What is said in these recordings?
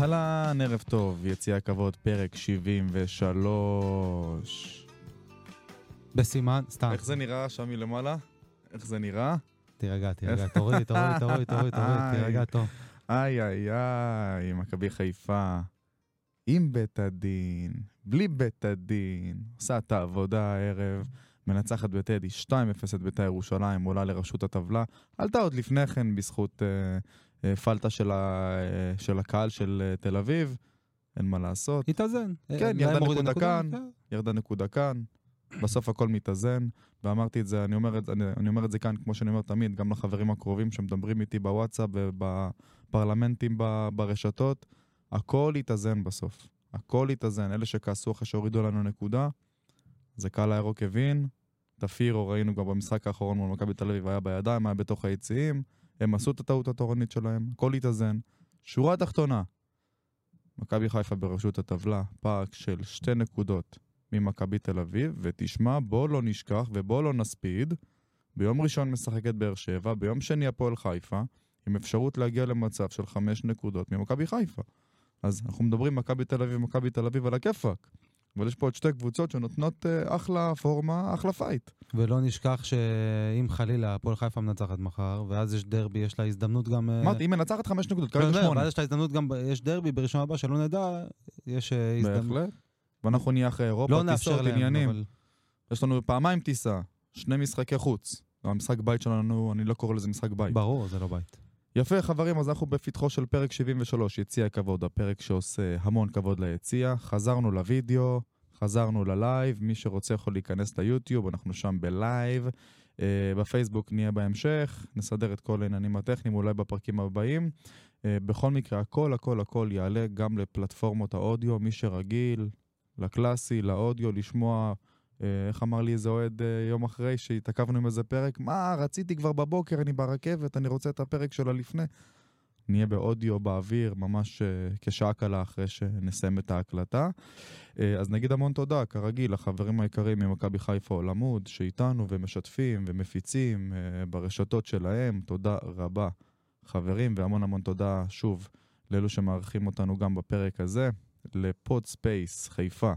אהלן, ערב טוב, יציע הכבוד, פרק 73. בסימן, סתם, איך זה נראה שם מלמעלה? איך זה נראה? תירגע, תירגע, תוריד, תוריד, תוריד, תוריד, תוריד, תירגע טוב. איי איי איי, מכבי חיפה. עם בית הדין, בלי בית הדין, עושה את העבודה הערב, מנצחת בטדי 2-0 את בית"ר ירושלים, עולה לראשות הטבלה. עלתה עוד לפני כן בזכות אה, פלטה של, ה, אה, של הקהל של אה, תל אביב, אין מה לעשות. התאזן. כן, אה, ירדה הורידו נקודה כאן. כן. ירדה נקודה כאן, בסוף הכל מתאזן, ואמרתי את זה, אני אומר את, אני, אני אומר את זה כאן, כמו שאני אומר תמיד, גם לחברים הקרובים שמדברים איתי בוואטסאפ ובפרלמנטים ב- ברשתות, הכל יתאזן בסוף. הכל יתאזן. אלה שכעסו אחרי שהורידו לנו נקודה, זה קהל הירוק הבין, תפירו ראינו גם במשחק האחרון מול מכבי תל אביב, היה בידיים, היה בתוך היציעים, הם עשו את הטעות התורנית שלהם, הכל יתאזן. שורה תחתונה, מכבי חיפה בראשות הטבלה, פער של שתי נקודות ממכבי תל אביב, ותשמע, בוא לא נשכח ובוא לא נספיד. ביום ראשון משחקת באר שבע, ביום שני הפועל חיפה, עם אפשרות להגיע למצב של חמש נקודות ממכבי חיפה. אז אנחנו מדברים מכבי תל אביב ומכבי תל אביב על הכיפאק. אבל יש פה עוד שתי קבוצות שנותנות אה, אחלה פורמה, אחלה פייט. ולא נשכח שאם חלילה הפועל חיפה מנצחת מחר, ואז יש דרבי, יש לה הזדמנות גם... אה, אמרתי, היא מנצחת חמש נקודות, לא, כרגע לא, שמונה. ואז יש לה הזדמנות גם, יש דרבי בראשון הבא, שלא נדע, יש אה, הזדמנות. בהחלט. ואנחנו נהיה אחרי אירופה, לא טיסות, להם, עניינים. אבל... יש לנו פעמיים טיסה, שני משחקי חוץ. המשחק בית שלנו, אני לא קורא לזה משחק בית. ברור, זה לא בית. יפה חברים, אז אנחנו בפתחו של פרק 73, יציע הכבוד, הפרק שעושה המון כבוד ליציע. חזרנו לוידאו, חזרנו ללייב, מי שרוצה יכול להיכנס ליוטיוב, אנחנו שם בלייב. Uh, בפייסבוק נהיה בהמשך, נסדר את כל העניינים הטכניים, אולי בפרקים הבאים. Uh, בכל מקרה, הכל הכל הכל יעלה גם לפלטפורמות האודיו, מי שרגיל, לקלאסי, לאודיו, לשמוע, איך אמר לי איזה אוהד uh, יום אחרי שהתעכבנו עם איזה פרק, מה, רציתי כבר בבוקר, אני ברכבת, אני רוצה את הפרק של הלפני. נהיה באודיו באוויר ממש uh, כשעה קלה אחרי שנסיים את ההקלטה. אז נגיד המון תודה, כרגיל, לחברים היקרים ממכבי חיפה עולמית, שאיתנו ומשתפים ומפיצים ברשתות שלהם. תודה רבה, חברים, והמון המון תודה שוב לאלו שמארחים אותנו גם בפרק הזה, ל Pod Space חיפה.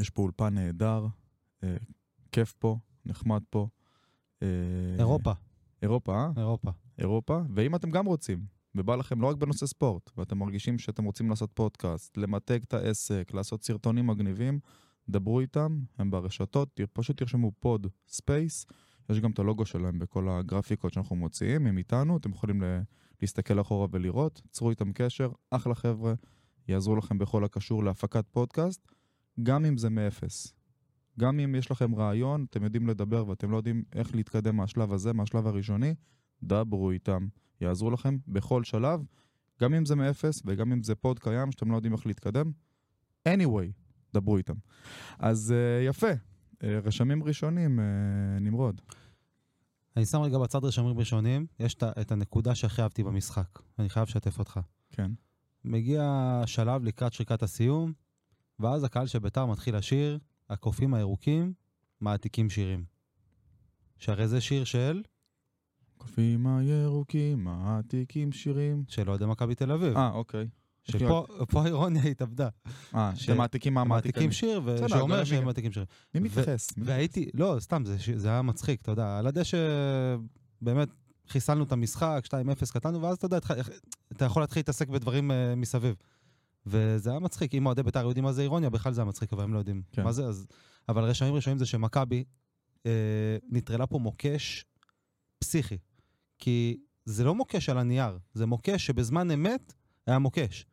יש פה אולפן נהדר, uh, כיף פה, נחמד פה. Uh, אירופה, אירופה, אה? אירופה. אירופה, ואם אתם גם רוצים, ובא לכם לא רק בנושא ספורט, ואתם מרגישים שאתם רוצים לעשות פודקאסט, למתג את העסק, לעשות סרטונים מגניבים, דברו איתם, הם ברשתות, פשוט תרשמו Pod Space, יש גם את הלוגו שלהם בכל הגרפיקות שאנחנו מוציאים, הם איתנו, אתם יכולים להסתכל אחורה ולראות, צרו איתם קשר, אחלה חבר'ה, יעזרו לכם בכל הקשור להפקת פודקאסט, גם אם זה מאפס. גם אם יש לכם רעיון, אתם יודעים לדבר ואתם לא יודעים איך להתקדם מהשלב הזה, מהשלב הראשוני, דברו איתם, יעזרו לכם בכל שלב, גם אם זה מאפס וגם אם זה פוד קיים שאתם לא יודעים איך להתקדם. anyway, דברו איתם. אז uh, יפה, uh, רשמים ראשונים, uh, נמרוד. אני שם רגע בצד רשמים ראשונים, יש את את הנקודה שהכי אהבתי במשחק. אני חייב לשתף אותך. כן. מגיע שלב לקראת שריקת הסיום, ואז הקהל של ביתר מתחיל לשיר, הקופים הירוקים מעתיקים שירים. שהרי זה שיר של, קופים הירוקים, מעתיקים שירים. של אוהדי מכבי תל אביב. אה, אוקיי. שפה פה האירוניה התאבדה. אה, שהם מעתיקים מה מעתיקים. מעתיקים שיר, ושאומר שהם מעתיקים שיר. מי מתייחס? והייתי, לא, סתם, זה, היה מצחיק, אתה יודע, על הדשא באמת חיסלנו את המשחק, 2-0 קטנו, ואז אתה יודע, אתה יכול להתחיל להתעסק בדברים אה, מסביב. וזה היה מצחיק, אם אוהדי בית"ר יודעים מה זה אירוניה, בכלל זה היה מצחיק, אבל הם לא יודעים כן. מה זה, אז... אבל רשמים ראשונים זה שמכבי אה, נטרלה פה מוקש פסיכי. כי זה לא מוקש על הנייר, זה מוקש שבזמן אמת היה מוקש.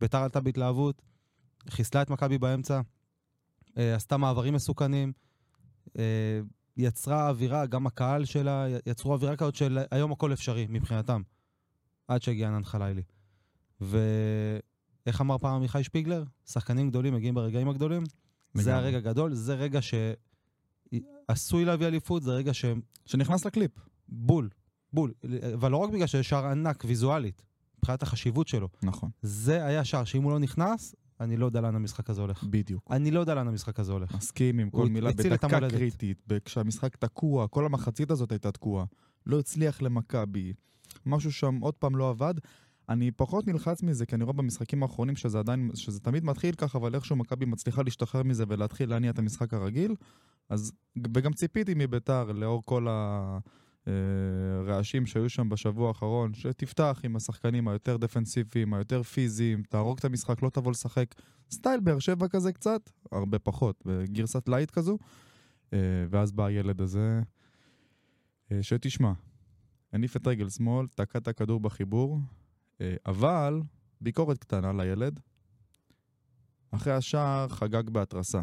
בית"ר עלתה בהתלהבות, חיסלה את מכבי באמצע, אה, עשתה מעברים מסוכנים, אה, יצרה אווירה, גם הקהל שלה, יצרו אווירה כזאת של היום הכל אפשרי מבחינתם, עד שהגיע ענן חלילי. ואיך אמר פעם עמיחי שפיגלר? שחקנים גדולים מגיעים ברגעים הגדולים. זה לגמרי. הרגע גדול, זה רגע שעשוי להביא אליפות, זה רגע שהם שנכנס לקליפ. בול, בול. אבל לא רק בגלל שיש שער ענק ויזואלית, מבחינת החשיבות שלו. נכון, זה היה שער שאם הוא לא נכנס, אני לא יודע לאן המשחק הזה הולך. בדיוק. אני לא יודע לאן המשחק הזה הולך. מסכים עם כל מילה, בדקה. קריטית, כשהמשחק תקוע, כל המחצית הזאת הייתה תקועה. לא הצליח למכבי, משהו שם עוד פעם לא עבד. אני פחות נלחץ מזה, כי אני רואה במשחקים האחרונים שזה עדיין, שזה תמיד מתחיל ככה, אבל איכשהו מכבי מצליחה להשתחרר מזה ולהתחיל להניע את המשחק הרגיל. אז, וגם ציפיתי מביתר, לאור כל הרעשים שהיו שם בשבוע האחרון, שתפתח עם השחקנים היותר דפנסיביים, היותר פיזיים, תהרוג את המשחק, לא תבוא לשחק. style באר שבע כזה קצת, הרבה פחות, בגרסת light כזו. אה, ואז בא הילד הזה, אה, שתשמע, הניף את רגל שמאל, תקע את הכדור בחיבור, אה, אבל ביקורת קטנה לילד. אחרי השער חגג בהתרסה,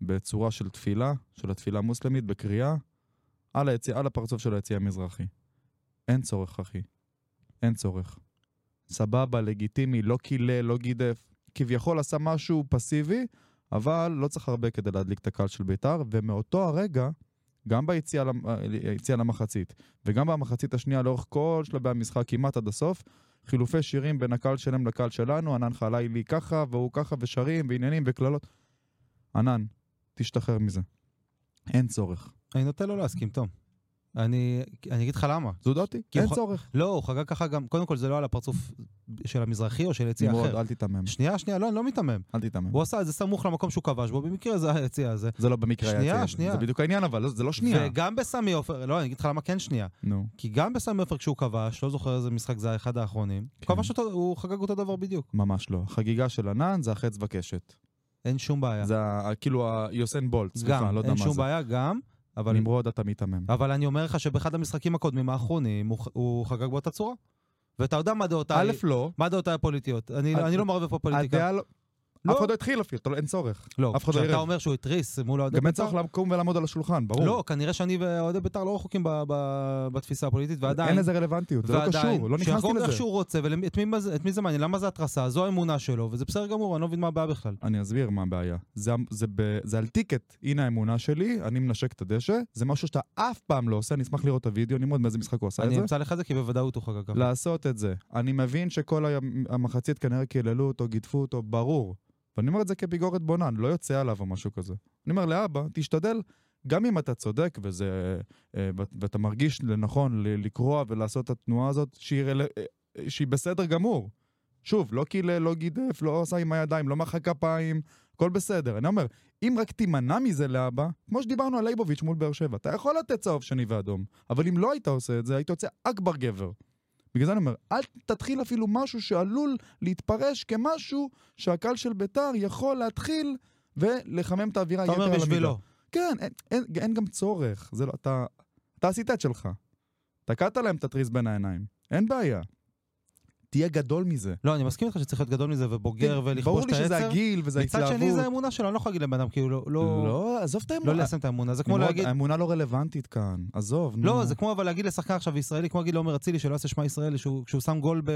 בצורה של תפילה, של התפילה המוסלמית, בקריאה, על, היציא, על הפרצוף של היציא המזרחי. אין צורך, אחי. אין צורך. סבבה, לגיטימי, לא קילל, לא גידף. כביכול עשה משהו פסיבי, אבל לא צריך הרבה כדי להדליק את הקהל של בית"ר, ומאותו הרגע, גם ביציאה למ- למחצית, וגם במחצית השנייה לאורך כל שלבי המשחק, כמעט עד הסוף, חילופי שירים בין הקהל שלהם לקהל שלנו, ענן חלילי ככה, והוא ככה, ושרים, ועניינים, וקללות. ענן, תשתחרר מזה. אין צורך. אני נוטה לא להסכים, תום. אני, אני אגיד לך למה. זו דעתי, אין הוא צורך. לא, הוא חגג ככה גם, קודם כל זה לא על הפרצוף של המזרחי או של יציע נמרוד, אחר. אל תיתמם. שנייה, שנייה, לא, אני לא מיתמם. אל תיתמם. הוא עשה את זה סמוך למקום שהוא כבש בו, במקרה זה היציע הזה. זה לא במקרה שנייה, היציע. שנייה. זה בדיוק העניין, אבל לא- זה לא שנייה. וגם בסמי עופר, לא, אני אגיד לך למה כן שנייה. נו. כי גם בסמי עופר כשהוא כבש, לא זוכר איזה משחק זה היה אחד האחרונים, כן. כבש אותו, הוא חגג אותו דבר בדיוק. ממש לא. החגיגה של ענן זה החץ וקשת. אין שום בעיה. זה כאילו היוסן בולט, סליחה, לא יודע אין מה שום זה. בעיה, גם, אבל נמרוד, אתה מיתמם. אבל אני אומר לך שבאחד המשחקים הקודמים האחרונים הוא, הוא חגג באותה צורה. ואתה יודע מה דעותיי, א', לא. מה דעותיי הפוליטיות. אני, אל- אני לא מערבב פה פוליטיקה. הדעה לא... לא. אף אחד לא התחיל אפילו, לא- אין צורך. לא, אף אחד לא כשאתה. אומר שהוא התריס מול אוהדי גם אין בית"ר, צורך לקום ולעמוד על השולחן, ברור. לא, כנראה שאני ואוהדי בית"ר לא רחוקים ב- ב- בתפיסה הפוליטית, ועדיין... אין לזה רלוונטיות, זה לא קשור, לא נכנסתי שיחגוג איך לזה. שהוא רוצה, ואת מי, זה- את מי זה מעניין? למה זה התרסה? זו האמונה שלו, וזה בסדר גמור, אני לא מבין מה הבעיה בכלל. אני אסביר מה הבעיה. זה, זה, ב, זה על טיקט, הנה האמונה שלי, אני מנשק את הדשא, זה משהו שאתה אף פעם לא עושה, אני אשמח לראות את הוידאו, נמרוד מאיזה משחק הוא עשה את אני זה. אמצא לך את זה, כי בוודאות הוא חגג ככה. לעשות את זה. אני מבין שכל היום- המחצית כנראה קיללו אותו, גידפו אותו, ברור. ואני אומר את זה כביקורת בונה, אני לא יוצא עליו או משהו כזה. אני אומר לאבא, תשתדל, גם אם אתה צודק וזה, אה, ואתה מרגיש לנכון לקרוע ולעשות את התנועה הזאת, שהיא, רל... אה, שהיא בסדר גמור. שוב, לא קילל, לא גידף, לא עשה עם הידיים, לא מחא כפיים, הכל בסדר. אני אומר, אם רק תימנע מזה לאבא, כמו שדיברנו על לייבוביץ' מול באר שבע, אתה יכול לתת צהוב שני ואדום, אבל אם לא היית עושה את זה, היית יוצא אכבר גבר. בגלל זה אני אומר, אל תתחיל אפילו משהו שעלול להתפרש כמשהו שהקהל של ביתר יכול להתחיל ולחמם את האווירה אתה יתר אומר על המידה. בשבילו. כן, אין, אין, אין גם צורך. זה לא, אתה, אתה עשית את שלך. תקעת להם את התריס בין העיניים. אין בעיה. תהיה גדול מזה. לא, אני מסכים איתך שצריך להיות גדול מזה ובוגר ולכבוש ברור את לי שזה העצר. הגיל וזה מצד ההתלהבות. שני זה האמונה שלו, אני לא יכול להגיד לבן אדם, כאילו, לא- לא... לא, עזוב את לא האמונה. ליישם את האמונה, זה כמו להגיד... האמונה לא רלוונטית כאן. עזוב, נו. לא, זה כמו אבל להגיד לשחקן עכשיו ישראלי, כמו להגיד לעומר אצילי שלא יעשה שמע ישראלי, שהוא- כשהוא שם גול ב-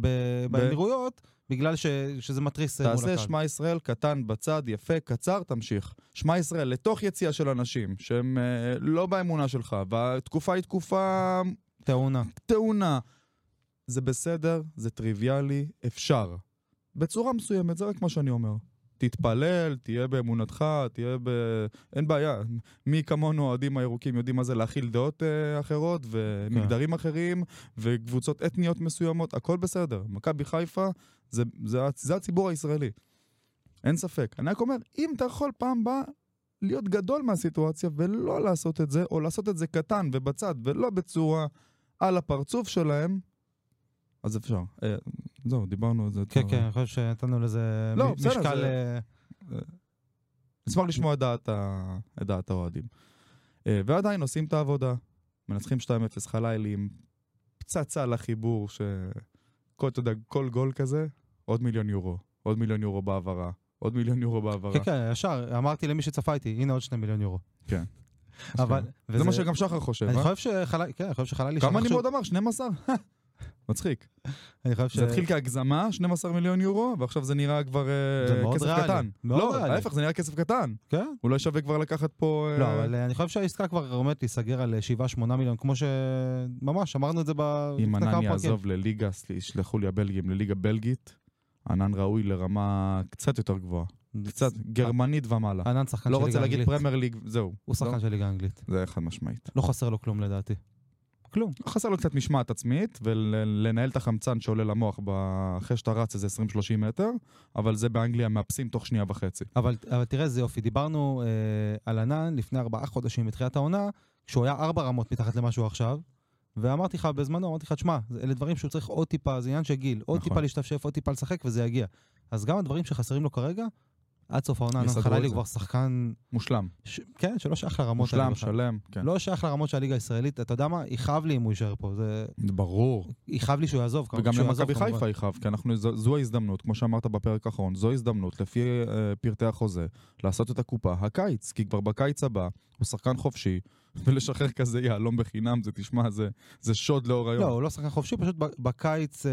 ב- באמירויות, בגלל ש- שזה מתריס אה, מול תעשה הקהל. שמע ישראל קטן בצד, יפה, קצר, תמשיך. שמע ישראל לתוך יציאה של אנשים שהם אה, לא באמונה שלך, והתקופה היא תקופה טעונה. טעונה. זה בסדר, זה טריוויאלי, אפשר. בצורה מסוימת, זה רק מה שאני אומר. תתפלל, תהיה באמונתך, תהיה ב... אין בעיה. מי כמונו, האוהדים הירוקים, יודעים מה זה להכיל דעות אה, אחרות, ומגדרים אחרים, וקבוצות אתניות מסוימות, הכל בסדר. מכבי חיפה זה, זה, זה הציבור הישראלי. אין ספק. אני רק אומר, אם אתה יכול פעם באה להיות גדול מהסיטואציה ולא לעשות את זה, או לעשות את זה קטן ובצד, ולא בצורה על הפרצוף שלהם, אז אפשר. אה, זהו, דיברנו על זה. כן. כן, אני חושב שנתנו לזה לא, בסדר, משקל... זה- אה, נשמח לשמוע את דעת, ה... את דעת האוהדים. אה, ועדיין עושים את העבודה. מנצחים 2-0 חלילי עם פצצה לחיבור, שכל, אתה יודע, כל גול כזה, עוד מיליון יורו. עוד מיליון יורו בהעברה. עוד מיליון יורו בהעברה. כן, כן, ישר, אמרתי למי שצפה איתי, הנה עוד שני מיליון יורו. כן. אבל... זה מה שגם שחר חושב, אני אה? חושב שחלל... כן, אני חושב שחלל כמה שהוא- נמרוד אמר? 12? מצחיק. אני חושב ש... זה התחיל כהגזמה, 12 מיליון יורו, ועכשיו זה נראה כבר אה, זה כסף ריאלי. קטן. לא, ריאלי. ההפך, זה נראה כסף קטן. כן? אולי שווה כבר לקחת פה... אה, לא, אבל אה, אני חושב שהעסקה כבר עומדת להיסגר על 7-8 מיליון, כמו שממש אמרנו את זה ב... אם ענן. יעזוב לליגה, ישלחו לי הבלגים לליגה בלגית, ענן ראוי לרמה קצת יותר גבוהה. קצת גרמנית ומעלה. ענן שחקן לא של רוצה ליגה להגיד אנגלית. פרמייר ליג, זהו. הוא שחקן לא, של ליגה אנגלית. זה חד משמעית. לא חסר לו כלום לדעתי. כלום. חסר לו קצת משמעת עצמית, ולנהל את החמצן שעולה למוח אחרי שאתה רץ איזה 20-30 מטר, אבל זה באנגליה מאפסים תוך שנייה וחצי. אבל, אבל תראה איזה יופי, דיברנו אה, על ענן לפני ארבעה חודשים מתחילת העונה, כשהוא היה ארבע רמות מתחת למה שהוא עכשיו, ואמרתי לך בזמנו, אמרתי לך, תשמע, זה- אלה דברים שהוא צריך עוד טיפה, זה עניין של גיל, עוד נכון. טיפה להשתפשף, עוד טיפה לשחק, וזה יגיע. אז גם הדברים שחסרים לו כרגע, עד סוף העונה, יסדרו חלילי הוא. כבר שחקן, מושלם. ש... כן, שלא שייך לרמות מושלם, בכלל. שלם, כן. לא שייך לרמות של הליגה הישראלית, אתה יודע מה? יכאב לי אם הוא יישאר פה, זה... ברור. יכאב לי שהוא יעזוב. וגם למכבי. חיפה יכאב, כי אנחנו, זו, זו ההזדמנות, כמו שאמרת בפרק האחרון, זו ההזדמנות, לפי אה, פרטי החוזה, לעשות את הקופה הקיץ, כי כבר בקיץ הבא הוא שחקן חופשי, ולשחרר כזה יהלום בחינם, זה תשמע, זה, זה שוד לאור היום. לא, הוא לא שחקן חופשי, פשוט בקיץ אה,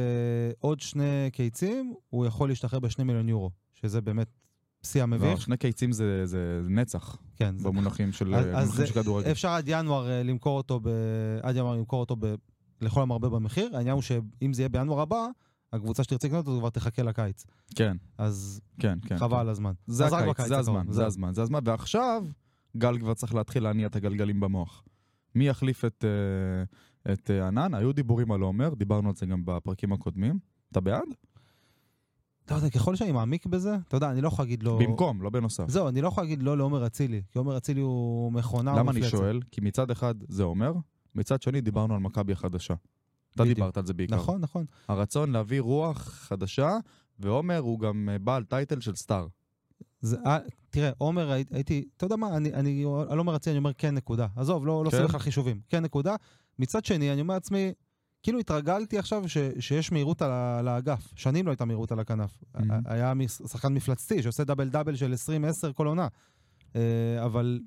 עוד שני קיצים, הוא יכול להשתחרר בשני מיליון יורו, שזה באמת שיא לא, המביך. שני קיצים זה, זה נצח, כן. במונחים של, אז- במונחים אז של כדורגל. אפשר עד ינואר אה, למכור אותו, ב... עד ינואר למכור אותו ב... לכל המרבה במחיר. העניין הוא שאם זה יהיה בינואר הבא, הקבוצה שתרצה לקנות אותו כבר תחכה לקיץ. כן, אז כן, כן. חבל כן. על הזמן. זה הקיץ, בקיץ זה הזמן, זה הזמן, זה הזמן, ועכשיו גל כבר צריך להתחיל להניע את הגלגלים במוח. מי יחליף את, אה, את אה, ענן? היו דיבורים על עומר, דיברנו על זה גם בפרקים הקודמים. אתה בעד? אתה יודע, ככל שאני מעמיק בזה, אתה יודע, אני לא יכול להגיד לא... במקום, לא בנוסף. זהו, אני לא יכול להגיד לא לעומר אצילי, כי עומר אצילי הוא מכונה למה אני ומפלצת. שואל? כי מצד אחד זה עומר, מצד שני דיברנו על מכבי החדשה. אתה. דיברת על זה בעיקר. נכון, נכון. הרצון להביא רוח חדשה, ועומר הוא גם אה, בעל טייטל של סטאר. זה, אה, תראה, עומר, הי- הייתי, אתה יודע מה, אני, אני, על עומר אצילי אני אומר כן נקודה. עזוב, לא, לא כן? על חישובים. כן נקודה. מצד שני, אני אומר לעצמי, כאילו התרגלתי עכשיו ש, שיש מהירות על, על האגף. שנים לא הייתה מהירות על הכנף. Mhm. היה שחקן מפלצתי שעושה דאבל דאבל של 20-10 כל עונה. אה, אבל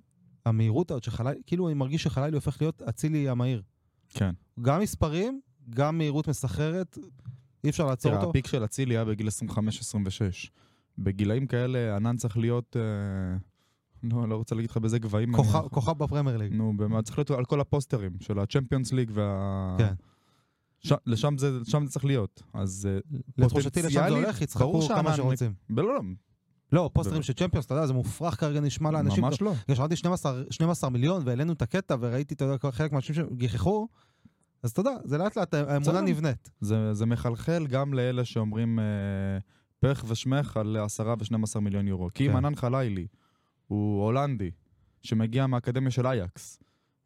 המהירות הזאת שחלילי, כאילו אני מרגיש שחלילי הופך להיות אצילי המהיר. כן. גם מספרים, גם מהירות מסחררת, אי אפשר לעצור תראה, אותו. הפיק של אצילי היה בגיל 25-26. בגילאים כאלה ענן צריך להיות... אה, לא, לא רוצה להגיד לך באיזה גבהים. כוכב- אני- בפרמייר ליג. נו, באמת, צריך להיות על כל הפוסטרים של הצ'מפיונס ליג וה... כן. ש... לשם זה, שם זה צריך להיות. אז אה, לתחושתי לשם זה הולך, יצחקו כמה שרוצים. לא, לא, לא, פוסטרים. של צ'מפיונס, אתה יודע, זה מופרך כרגע נשמע לאנשים. ממש לא. שמעתי 12 12 מיליון והעלינו את הקטע וראיתי, אתה יודע, חלק מהאנשים שגיחכו, אז אתה יודע, זה לאט לאט, האמונה. נבנית. זה, זה מחלחל גם לאלה שאומרים אה, פרח ושמך על 10 ו-12 מיליון יורו. כי אם כן. ענן חלילי הוא הולנדי, שמגיע מהאקדמיה של אייקס,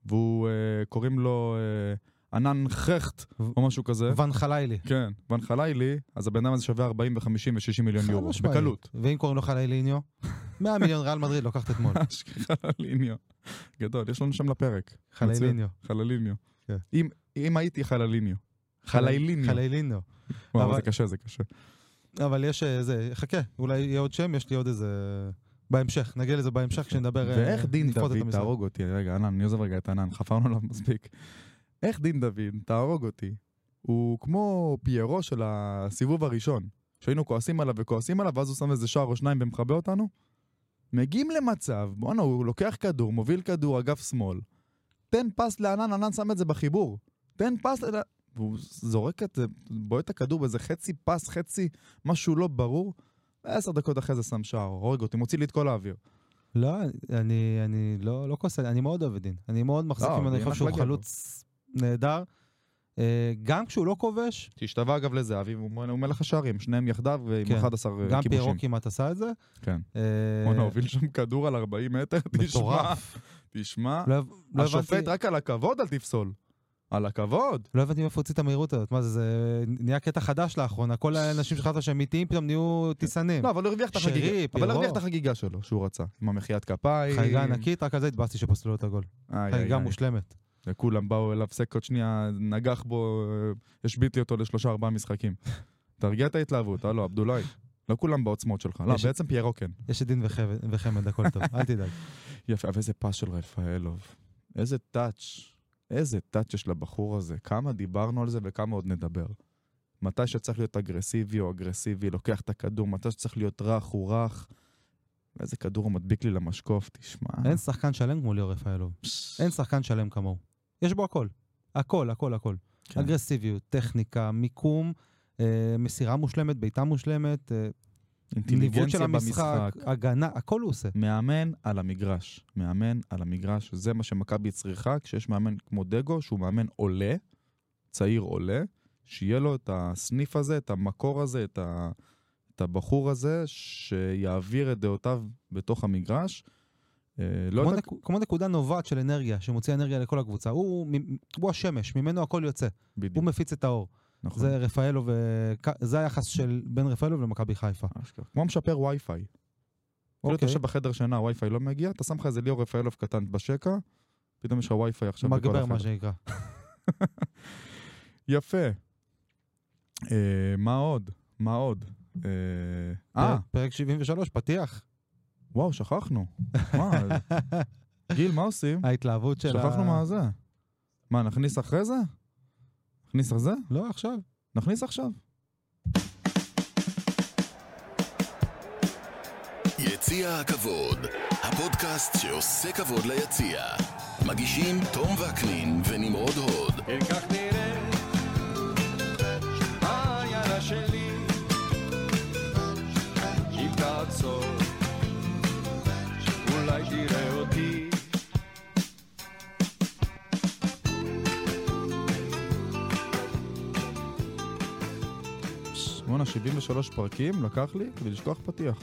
והוא, אה, קוראים לו אה, ענן חכט, או משהו כזה. ון חלילי. כן, ון חלילי, אז הבן אדם הזה שווה 40 ו-50 ו-60 מיליון יורו. בקלות. ואם קוראים לו חליליניו, 100 מיליון ריאל מדריד לוקחת אתמול. חלליניו. גדול, יש לנו שם לפרק. חליליניו. חלליניו. כן. אם, הייתי חלליניו. חליליניו. חליליניו. וואו, זה קשה, זה קשה. אבל יש אה, זה, חכה, אולי יהיה עוד שם, יש לי עוד איזה... בהמשך, נגיע לזה בהמשך כשנדבר... אה, ואיך דין נפרוט את דוד. תהרוג אותי, רגע, ענן, אני עוזב רגע את ענן, חפרנו עליו מספיק. איך דין דוד, תהרוג אותי, הוא כמו פיירו של הסיבוב הראשון, שהיינו כועסים עליו וכועסים עליו, ואז הוא שם איזה שער או שניים ומכבה אותנו? מגיעים למצב, בואנה, הוא לוקח כדור, מוביל כדור, אגף שמאל, תן פס לענן, ענן שם את זה בחיבור. תן פס, והוא זורק את זה, בועט את הכדור באיזה חצי פס, חצי, משהו לא ברור. עשר דקות אחרי זה שם שער, הורג אותי, מוציא לי את כל האוויר. לא, אני, אני לא, לא כועס, אני מאוד אוהב את דין. אני מאוד מחזיק לא, ממנו, אני חושב שהוא. חלוץ נהדר. אה, גם כשהוא לא כובש, שהשתווה אגב לזהבי, הוא מלך השערים, שניהם יחדיו ועם כן. 11 גם פיירו כיבושים. כמעט עשה את זה. כן. אה, בואנה, הוביל שם כדור על 40 מטר, תשמע. תשמע. לא, לא, השופט הבנתי, רק על הכבוד אל תפסול. על הכבוד. לא הבנתי מאיפה הוציא את המהירות הזאת. מה זה, זה נהיה קטע חדש לאחרונה. כל האנשים שחשבת שהם איטיים פתאום נהיו טיסנים. לא, אבל הוא הרוויח את שרי, החגיגה. אבל פיירו. הוא הרוויח את החגיגה שלו, שהוא רצה. עם המחיית כפיים. חגיגה ענקית, רק על זה התבאסתי שפסלו לו את הגול. חגיגה. מושלמת. וכולם באו אליו סקות שנייה, נגח בו, השבית לי אותו לשלושה ארבעה משחקים. תרגיע את ההתלהבות, הלו, עבדולאי. לא כולם בעוצמות שלך. לא, בעצם פיירו כן. יש את דין וחמד- הכל טוב, אל תדאג. יפה, אבל איזה פס של רפאלוב. איזה טאץ'. איזה טאץ' יש לבחור הזה. כמה דיברנו על זה וכמה עוד נדבר. מתי שצריך להיות אגרסיבי או אגרסיבי, לוקח את הכדור, מתי שצריך להיות רך הוא רך. ואיזה כדור הוא מדביק לי למשקוף, תשמע. אין שחקן שלם כמו ליאור רפאלוב. אין שחקן שלם כמוהו. יש בו הכל. הכל, הכל, הכל. כן. אגרסיביות, טכניקה, מיקום, אה, מסירה מושלמת, בעיטה מושלמת. אה, ניווט של המשחק, במשחק. הגנה, הכל הוא עושה. מאמן על המגרש. מאמן על המגרש. זה מה שמכבי צריכה כשיש מאמן כמו דגו, שהוא מאמן עולה, צעיר עולה, שיהיה לו את הסניף הזה, את המקור הזה, את, ה... את הבחור הזה, שיעביר את דעותיו בתוך המגרש. אה, לא כמו, יודע... נק... כמו נקודה נובעת של אנרגיה, שמוציא אנרגיה לכל הקבוצה. הוא, הוא השמש, ממנו הכל יוצא. בדיוק, הוא מפיץ את האור. נכון. זה רפאלו ו... זה היחס של בין רפאלו למכבי חיפה. כמו משפר וי-פיי. כאילו אתה אוקיי. יושב בחדר שינה, וי-פיי לא מגיע, אתה שם לך איזה ליאור רפאלוב קטן בשקע, פתאום יש לך וי-פיי עכשיו בכל מגבר, מה החדר. שנקרא. יפה. אה, מה עוד? מה עוד? אה, אה, פרק 73, פתיח. וואו, שכחנו. מה, גיל, מה עושים? ההתלהבות של שכחנו מה זה. מה, נכניס אחרי זה? נכניס אחרי זה? לא, עכשיו. נכניס עכשיו. יציע הכבוד, הפודקאסט שעושה כבוד ליציע. מגישים תום וקנין ונמרוד הוד. כך נראה אולי תראה אותי בואנה, 73 פרקים לקח לי כדי לשכוח פתיח.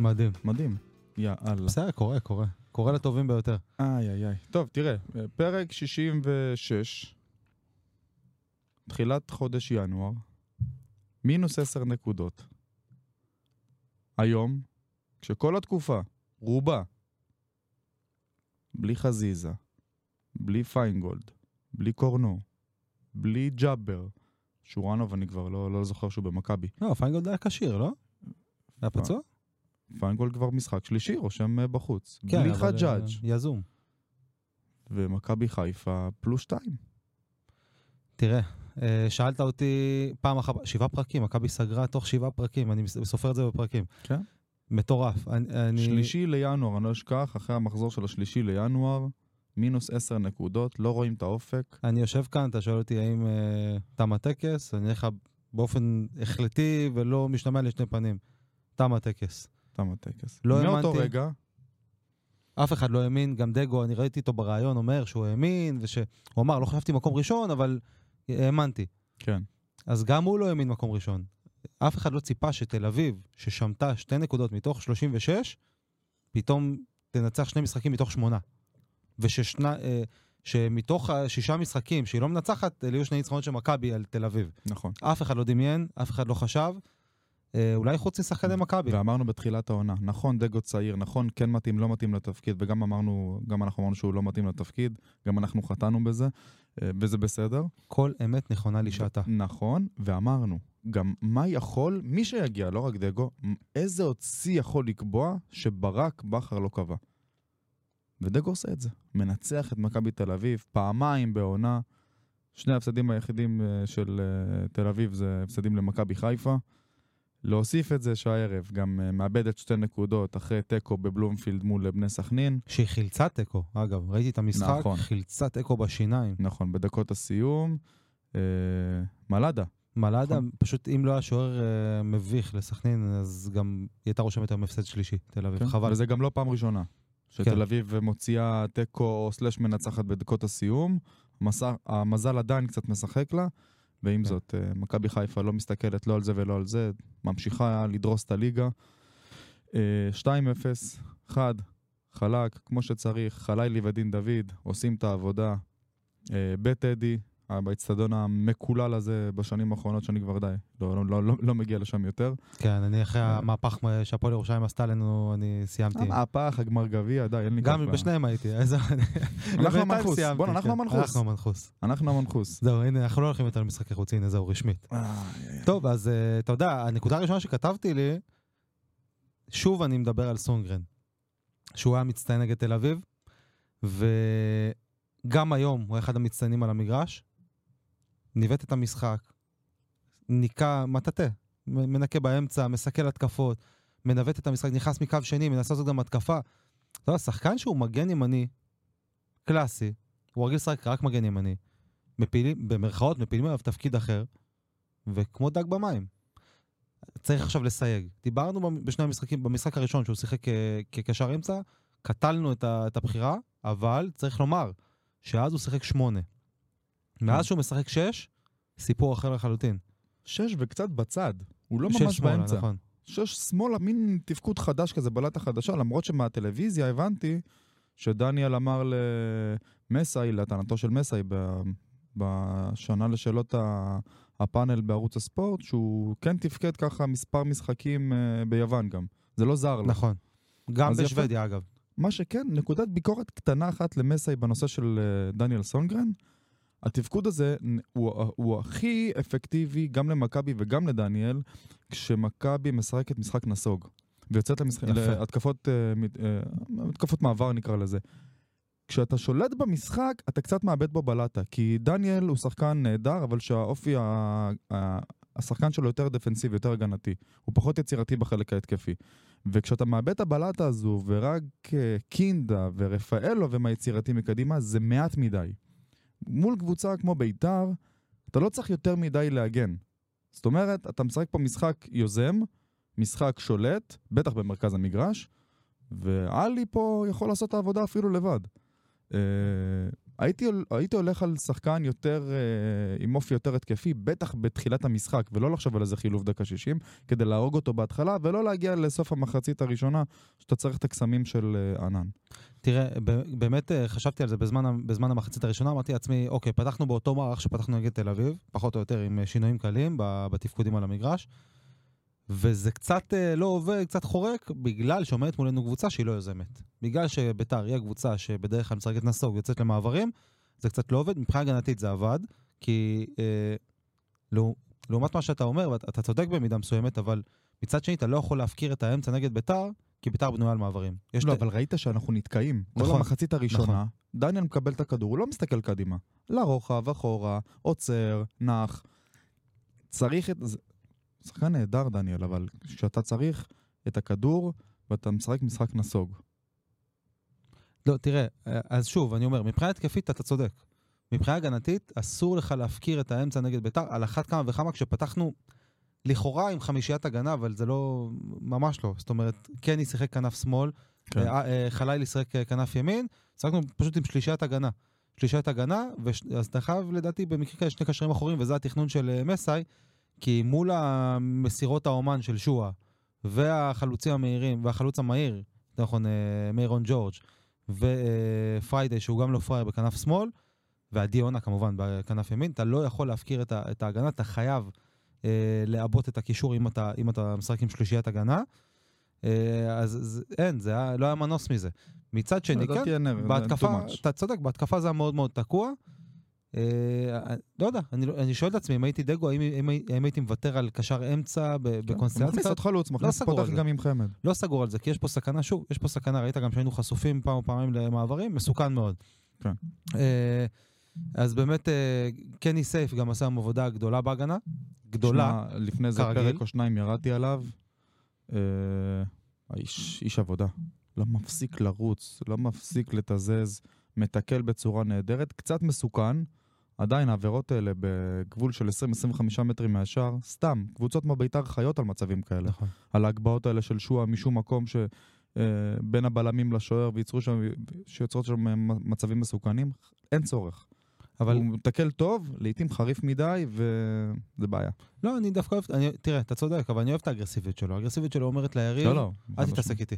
מדהים. מדהים. יאללה. בסדר, קורה, קורה. קורה לטובים ביותר. איי איי איי. טוב, תראה, פרק 66, תחילת חודש ינואר, מינוס 10 נקודות. היום, כשכל התקופה, רובה, בלי חזיזה, בלי פיינגולד, בלי קורנו, בלי ג'אבר, שורנוב אני כבר לא, לא זוכר שהוא במכבי. לא, פיינגולד היה כשיר, לא? היה פצוע? פיינגולד כבר משחק שלישי, רושם אה, בחוץ. בלי אבל, חג'אג'. אה, יזום. ומכבי חיפה פלוס שתיים. תראה, אה, שאלת אותי פעם אחת, שבעה פרקים, מכבי סגרה תוך שבעה פרקים, אני סופר את זה בפרקים. כן. מטורף. אני. שלישי לינואר, אני לא אשכח, אחרי המחזור של השלישי לינואר, מינוס עשר נקודות, לא רואים את האופק. אני יושב כאן, אתה שואל אותי האם אה, תם הטקס, אני אגיד לך באופן החלטי ולא משתמע לשני פנים. תם הטקס. תם הטקס. לא מאותו האמנתי. רגע, אף אחד לא האמין, גם דגו, אני ראיתי אותו בריאיון אומר שהוא האמין, ושהוא אמר, לא חשבתי מקום ראשון, אבל האמנתי. כן, אז גם הוא לא האמין מקום ראשון. אף אחד לא ציפה שתל אביב, ששמטה שתי נקודות מתוך 36, פתאום תנצח שני משחקים מתוך שמונה. וששנה, אה, שמתוך השישה משחקים שהיא לא מנצחת, אלה יהיו שני ניצחונות של מכבי על תל אביב. נכון. אף אחד לא דמיין, אף אחד לא חשב. אה, אולי חוץ משחקני מכבי. ואמרנו בתחילת העונה, נכון, דגו צעיר, נכון, כן מתאים, לא מתאים לתפקיד, וגם אמרנו, גם אנחנו אמרנו שהוא לא מתאים לתפקיד, גם אנחנו חטאנו בזה, וזה בסדר. כל אמת נכונה לשעתה. נכון, ואמרנו, גם מה יכול, מי שיגיע, לא רק דגו, איזה הוציא יכול לקבוע שברק בכר לא קבע. ודגו עושה את זה. מנצח את מכבי תל אביב פעמיים בעונה. שני ההפסדים היחידים אה, של אה, תל אביב זה הפסדים למכבי חיפה. להוסיף את זה שהערב גם אה, מאבדת שתי נקודות אחרי תיקו בבלומפילד מול בני סכנין. שהיא חילצה תיקו, אגב, ראיתי את המשחק, נכון. חילצה תיקו בשיניים. נכון, בדקות הסיום. אה, מלאדה, מלאדה, נכון. פשוט אם לא היה שוער אה, מביך לסכנין, אז גם היא הייתה רושמת היום הפסד שלישי, תל אביב. כן? חבל. וזה גם לא פעם ראשונה. שתל כן. אביב מוציאה תיקו או סלאש מנצחת בדקות הסיום. המזל עדיין קצת משחק לה, ועם כן. זאת, אה, מכבי חיפה לא מסתכלת לא על זה ולא על זה, ממשיכה לדרוס את הליגה. אה, 2-0, חד, חלק, כמו שצריך, חלילי ודין דוד עושים את העבודה. אה, אה, באצטדיון המקולל הזה בשנים האחרונות, שאני כבר די, לא, לא, לא, לא, לא מגיע לשם יותר. כן, אני אחרי אה. המהפך שהפועל ירושלים עשתה לנו, אני סיימתי. המהפך, הגמר גביע, די, אין לי גם בשניהם הייתי. אנחנו המנחוס. בואנה, אנחנו כן. המנחוס. אנחנו המנחוס. אנחנו המנחוס. זהו, הנה, אנחנו לא הולכים יותר למשחקי חוץ, הנה, זהו, רשמית. טוב, אז אה, אתה יודע, הנקודה הראשונה שכתבתי לי, שוב אני מדבר על סונגרן, שהוא היה מצטיין נגד תל אביב, וגם היום הוא אחד המצטיינים על המגרש, ניווט את המשחק, ניקה מטאטא, מ- מנקה באמצע, מסכל התקפות, מנווט את המשחק, נכנס מקו שני, מנסה לעשות גם התקפה. אתה יודע, שחקן שהוא מגן ימני, קלאסי, הוא רגיל לשחק רק מגן ימני, מפילים, במרכאות מפילים עליו תפקיד אחר, וכמו דג במים. צריך עכשיו לסייג. דיברנו בשני המשחקים, במשחק הראשון שהוא שיחק כ- כקשר אמצע, קטלנו את, ה, את הבחירה, אבל צריך לומר שאז הוא שיחק שמונה. מאז שהוא משחק שש, סיפור אחר לחלוטין. שש וקצת בצד. הוא לא ממש שמאלה, באמצע. נכון. שש שמאלה, מין תפקוד חדש כזה, בלטה חדשה, למרות שמהטלוויזיה הבנתי שדניאל אמר למסאי, לטענתו של מסאי, בשנה לשאלות ה- הפאנל בערוץ הספורט, שהוא כן תפקד ככה מספר משחקים אה, ביוון גם. זה לא זר לו. נכון. גם. בשוודיה, אגב. מה שכן, נקודת ביקורת קטנה אחת למסאי בנושא של אה, דניאל סונגרן, התפקוד הזה הוא, הוא הכי אפקטיבי גם למכבי וגם לדניאל, כשמכבי משחקת משחק נסוג, ויוצאת למשחק, יפה. להתקפות מת- אה, התקפות מעבר נקרא לזה. כשאתה שולט במשחק, אתה קצת מאבד בו בלטה, כי דניאל הוא שחקן נהדר, אבל שהאופי, ה- ה- השחקן שלו יותר דפנסיבי, יותר הגנתי. הוא פחות יצירתי בחלק ההתקפי. וכשאתה מאבד את הבלטה הזו, ורק אה, קינדה ורפאלו ומה יצירתי מקדימה, זה מעט מדי. מול קבוצה כמו ביתר, אתה לא צריך יותר מדי להגן. זאת אומרת, אתה משחק פה משחק יוזם, משחק שולט, בטח במרכז המגרש, ועלי פה יכול לעשות את העבודה אפילו לבד. הייתי, הייתי הולך על שחקן יותר, אה, עם אופי יותר התקפי, בטח בתחילת המשחק, ולא לחשוב על איזה חילוף דקה 60, כדי להרוג אותו בהתחלה, ולא להגיע לסוף המחצית הראשונה, שאתה צריך את הקסמים של אה, ענן. תראה, באמת אה, חשבתי על זה בזמן, בזמן המחצית הראשונה, אמרתי לעצמי, אוקיי, פתחנו באותו מערך שפתחנו נגד תל אביב, פחות או יותר עם אה, שינויים קלים בתפקודים על המגרש, וזה קצת אה, לא עובד, קצת חורק, בגלל שעומדת מולנו קבוצה שהיא לא יוזמת. בגלל שביתר היא הקבוצה שבדרך כלל משחקת נסוג ויוצאת למעברים, זה קצת לא עובד. מבחינה הגנתית זה עבד, כי אה, לא, לעומת מה שאתה אומר, ואתה צודק במידה מסוימת, אבל מצד שני אתה לא יכול להפקיר את האמצע נגד ביתר, כי ביתר בנויה על מעברים. לא, ת- אבל ראית שאנחנו נתקעים. כל נכון, המחצית הראשונה, נכון. דניאל מקבל את הכדור, הוא לא מסתכל קדימה. לרוחב, אחורה, עוצר, נח. צריך את... שחקן נהדר, דניאל, אבל כשאתה צריך את הכדור ואתה משחק משחק נסוג. לא, תראה, אז שוב, אני אומר, מבחינה התקפית אתה צודק. מבחינה הגנתית, אסור לך להפקיר את האמצע נגד ביתר, על אחת כמה וכמה כשפתחנו לכאורה עם חמישיית הגנה, אבל זה לא, ממש לא. זאת אומרת, קני שיחק כנף שמאל, כן. אה, אה, חלילי שיחק אה, כנף ימין, שיחקנו פשוט עם שלישיית הגנה. שלישיית הגנה, וש... אז אתה חייב לדעתי במקרה כאלה שני קשרים אחוריים, וזה התכנון של מסאי, כי מול המסירות האומן של שואה, והחלוצים המהירים, והחלוץ המהיר, נכון, אה, מיירון ג'ורג', ופריידי, שהוא גם לא פרייר בכנף שמאל, ועדי יונה כמובן בכנף ימין, אתה לא יכול להפקיר את, את ההגנה, אתה חייב אה, לעבות את הקישור אם אתה, אם אתה משחק עם שלישיית הגנה. אה, אז זה, אין, זה היה, לא היה מנוס מזה. מצד שני, כן, לדעתי אין- אין בהתקפה. אתה צודק, בהתקפה זה היה מאוד מאוד תקוע. אה, לא יודע, אני, לא- אני שואל את עצמי, אם הייתי דגו, האם, הייתי מוותר על קשר אמצע ב- בקונסטלציה? מכניס עוד חלוץ, מכניס סגור פותח. גם עם חמד. לא סגור על זה, כי יש פה סכנה, שוב, יש פה סכנה, ראית גם שהיינו חשופים פעם או פעמיים למעברים, מסוכן מאוד. כן. אה, אז באמת, אה, קני סייף גם עשה היום עבודה גדולה בהגנה. גדולה. שמע, לפני זה כרגיל. פרק או שניים ירדתי עליו. איש עבודה. לא מפסיק לרוץ, לא מפסיק לתזז, מתקל בצורה נהדרת. קצת מסוכן. עדיין העבירות האלה בגבול של 20-25 מטרים מהשאר, סתם, קבוצות כמו בית"ר חיות על מצבים כאלה. נכון. על ההגבהות האלה של שועה משום מקום ש... אה, בין הבלמים לשוער וייצרו שם, שיוצרות שם מצבים מסוכנים, אין צורך. אבל הוא מתקל טוב, לעיתים חריף מדי, וזה בעיה. לא, אני דווקא אוהב, אני, תראה, אתה צודק, אבל אני אוהב את האגרסיביות שלו. האגרסיביות שלו אומרת ליריב, לא, לא. אל תתעסק איתי.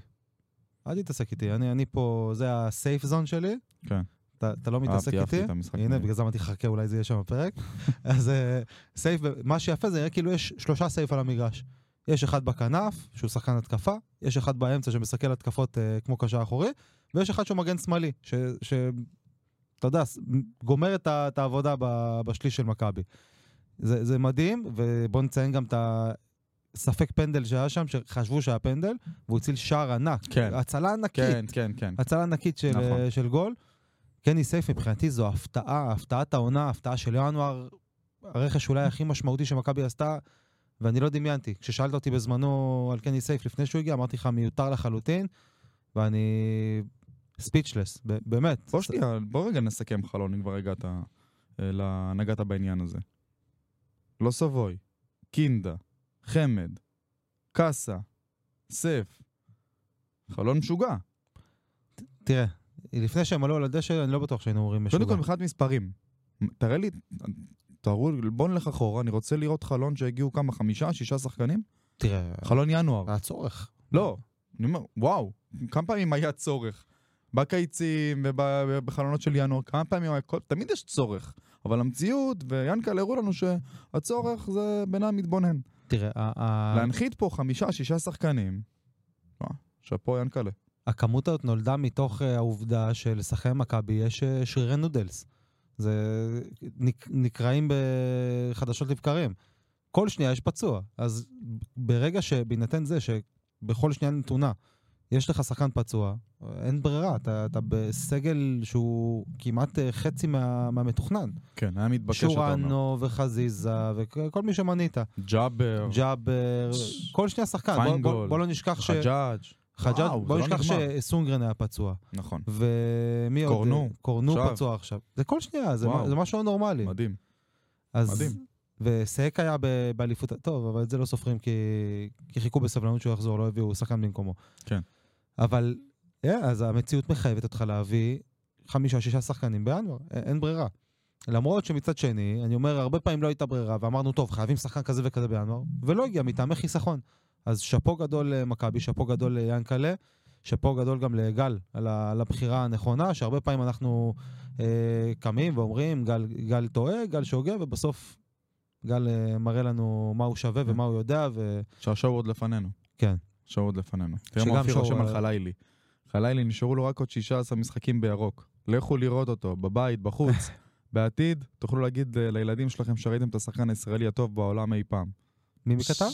אל תתעסק איתי, אני, אני פה, זה הסייף זון שלי, כן. אתה, לא מתעסק איתי. הנה, בגלל זה אמרתי, חכה, אולי זה יהיה שם בפרק. אז אה, סייף, מה שיפה זה נראה כאילו יש שלושה סייף על המגרש. יש אחד בכנף, שהוא שחקן התקפה, יש אחד באמצע שמסכל התקפות אה, כמו קשר אחורי, ויש אחד שהוא מגן שמאלי, ש... ש... אתה יודע, גומר את, ה, העבודה בשליש של מכבי. זה, זה מדהים, ובואו נציין גם את הספק פנדל שהיה שם, שחשבו שהיה פנדל, והוא הציל שער ענק. כן. הצלה ענקית. כן, כן, כן. הצלה ענקית של, נכון. נכון. של גול. קני סייף מבחינתי זו הפתעה, הפתעת העונה, הפתעה של ינואר, הרכש אולי הכי משמעותי שמכבי עשתה, ואני לא דמיינתי. כששאלת אותי בזמנו על קני סייף לפני שהוא הגיע, אמרתי לך מיותר לחלוטין, ואני ספיצ'לס, באמת. בוא שנייה, בוא רגע נסכם חלון, אם כבר הגעת, אה, נגעת בעניין הזה. לא סבוי, קינדה, חמד, קאסה, סף. חלון משוגע. תראה, לפני שהם עלו על הדשא, אני לא בטוח שהיינו אומרים משוגע. קודם כל, מבחינת מספרים. תראה לי, תראו, בוא נלך אחורה, אני רוצה לראות חלון שהגיעו כמה, חמישה, שישה שחקנים? תראה, חלון ינואר. היה צורך. לא, אני אומר, וואו, כמה פעמים היה צורך? בקיצים ובחלונות של ינואר, כמה פעמים היה, כל- תמיד יש צורך. אבל המציאות, ויאנקל הראו לנו שהצורך זה בינם מתבונן. תראה, ה- להנחית פה חמישה, שישה שחקנים, וואה, שאפו ינקלה. הכמות הזאת נולדה מתוך אה, העובדה שלשחקני מכבי יש אה, שרירי נודלס. זה נק, נקראים בחדשות לבקרים. כל שנייה יש פצוע. אז ברגע שבהינתן זה שבכל שנייה נתונה יש לך שחקן פצוע, אין ברירה, אתה, אתה בסגל שהוא כמעט אה, חצי מה, מהמתוכנן. כן, היה מתבקש אתה אומר. שורנוב וחזיזה וכל מי שמנית. ג'אבר, ג'אבר, כל שנייה שחקן. בוא, בוא, פיינגולד, בוא לא נשכח ש... חג'אג'. חג'אג', בוא לא נשכח. שסונגרן היה פצוע. נכון, ומי עוד? קורנו, קורנו. פצוע עכשיו. זה כל שנייה, זה. זה משהו נורמלי. מדהים. אז, מדהים. וסק היה באליפות, טוב, אבל את זה לא סופרים כי, כי חיכו בסבלנות שהוא יחזור, לא הביאו שחקן במקומו. כן. אבל, אה, אז המציאות מחייבת אותך להביא חמישה, שישה שחקנים בינואר, אין ברירה. למרות שמצד שני, אני אומר, הרבה פעמים לא הייתה ברירה, ואמרנו, טוב, חייבים שחקן כזה וכזה בינואר, ולא הגיע מטעמי חיסכון. אז שאפו גדול למכבי, שאפו גדול ליאנקלה, שאפו גדול גם לגל על, הבחירה הנכונה, שהרבה פעמים אנחנו אה, קמים ואומרים, גל, גל טועה, גל שוגה, ובסוף גל אה, מראה לנו מה הוא שווה ומה הוא יודע, ו... שהשואו עוד לפנינו. כן. שואו עוד לפנינו. תראה מה אופיר רושם על אה, חלילי. חלילי, נשארו לו רק עוד 16 משחקים בירוק. לכו לראות אותו, בבית, בחוץ. בעתיד, תוכלו להגיד אה, לילדים שלכם שראיתם את השחקן הישראלי הטוב בעולם אי פעם. מי מכתב?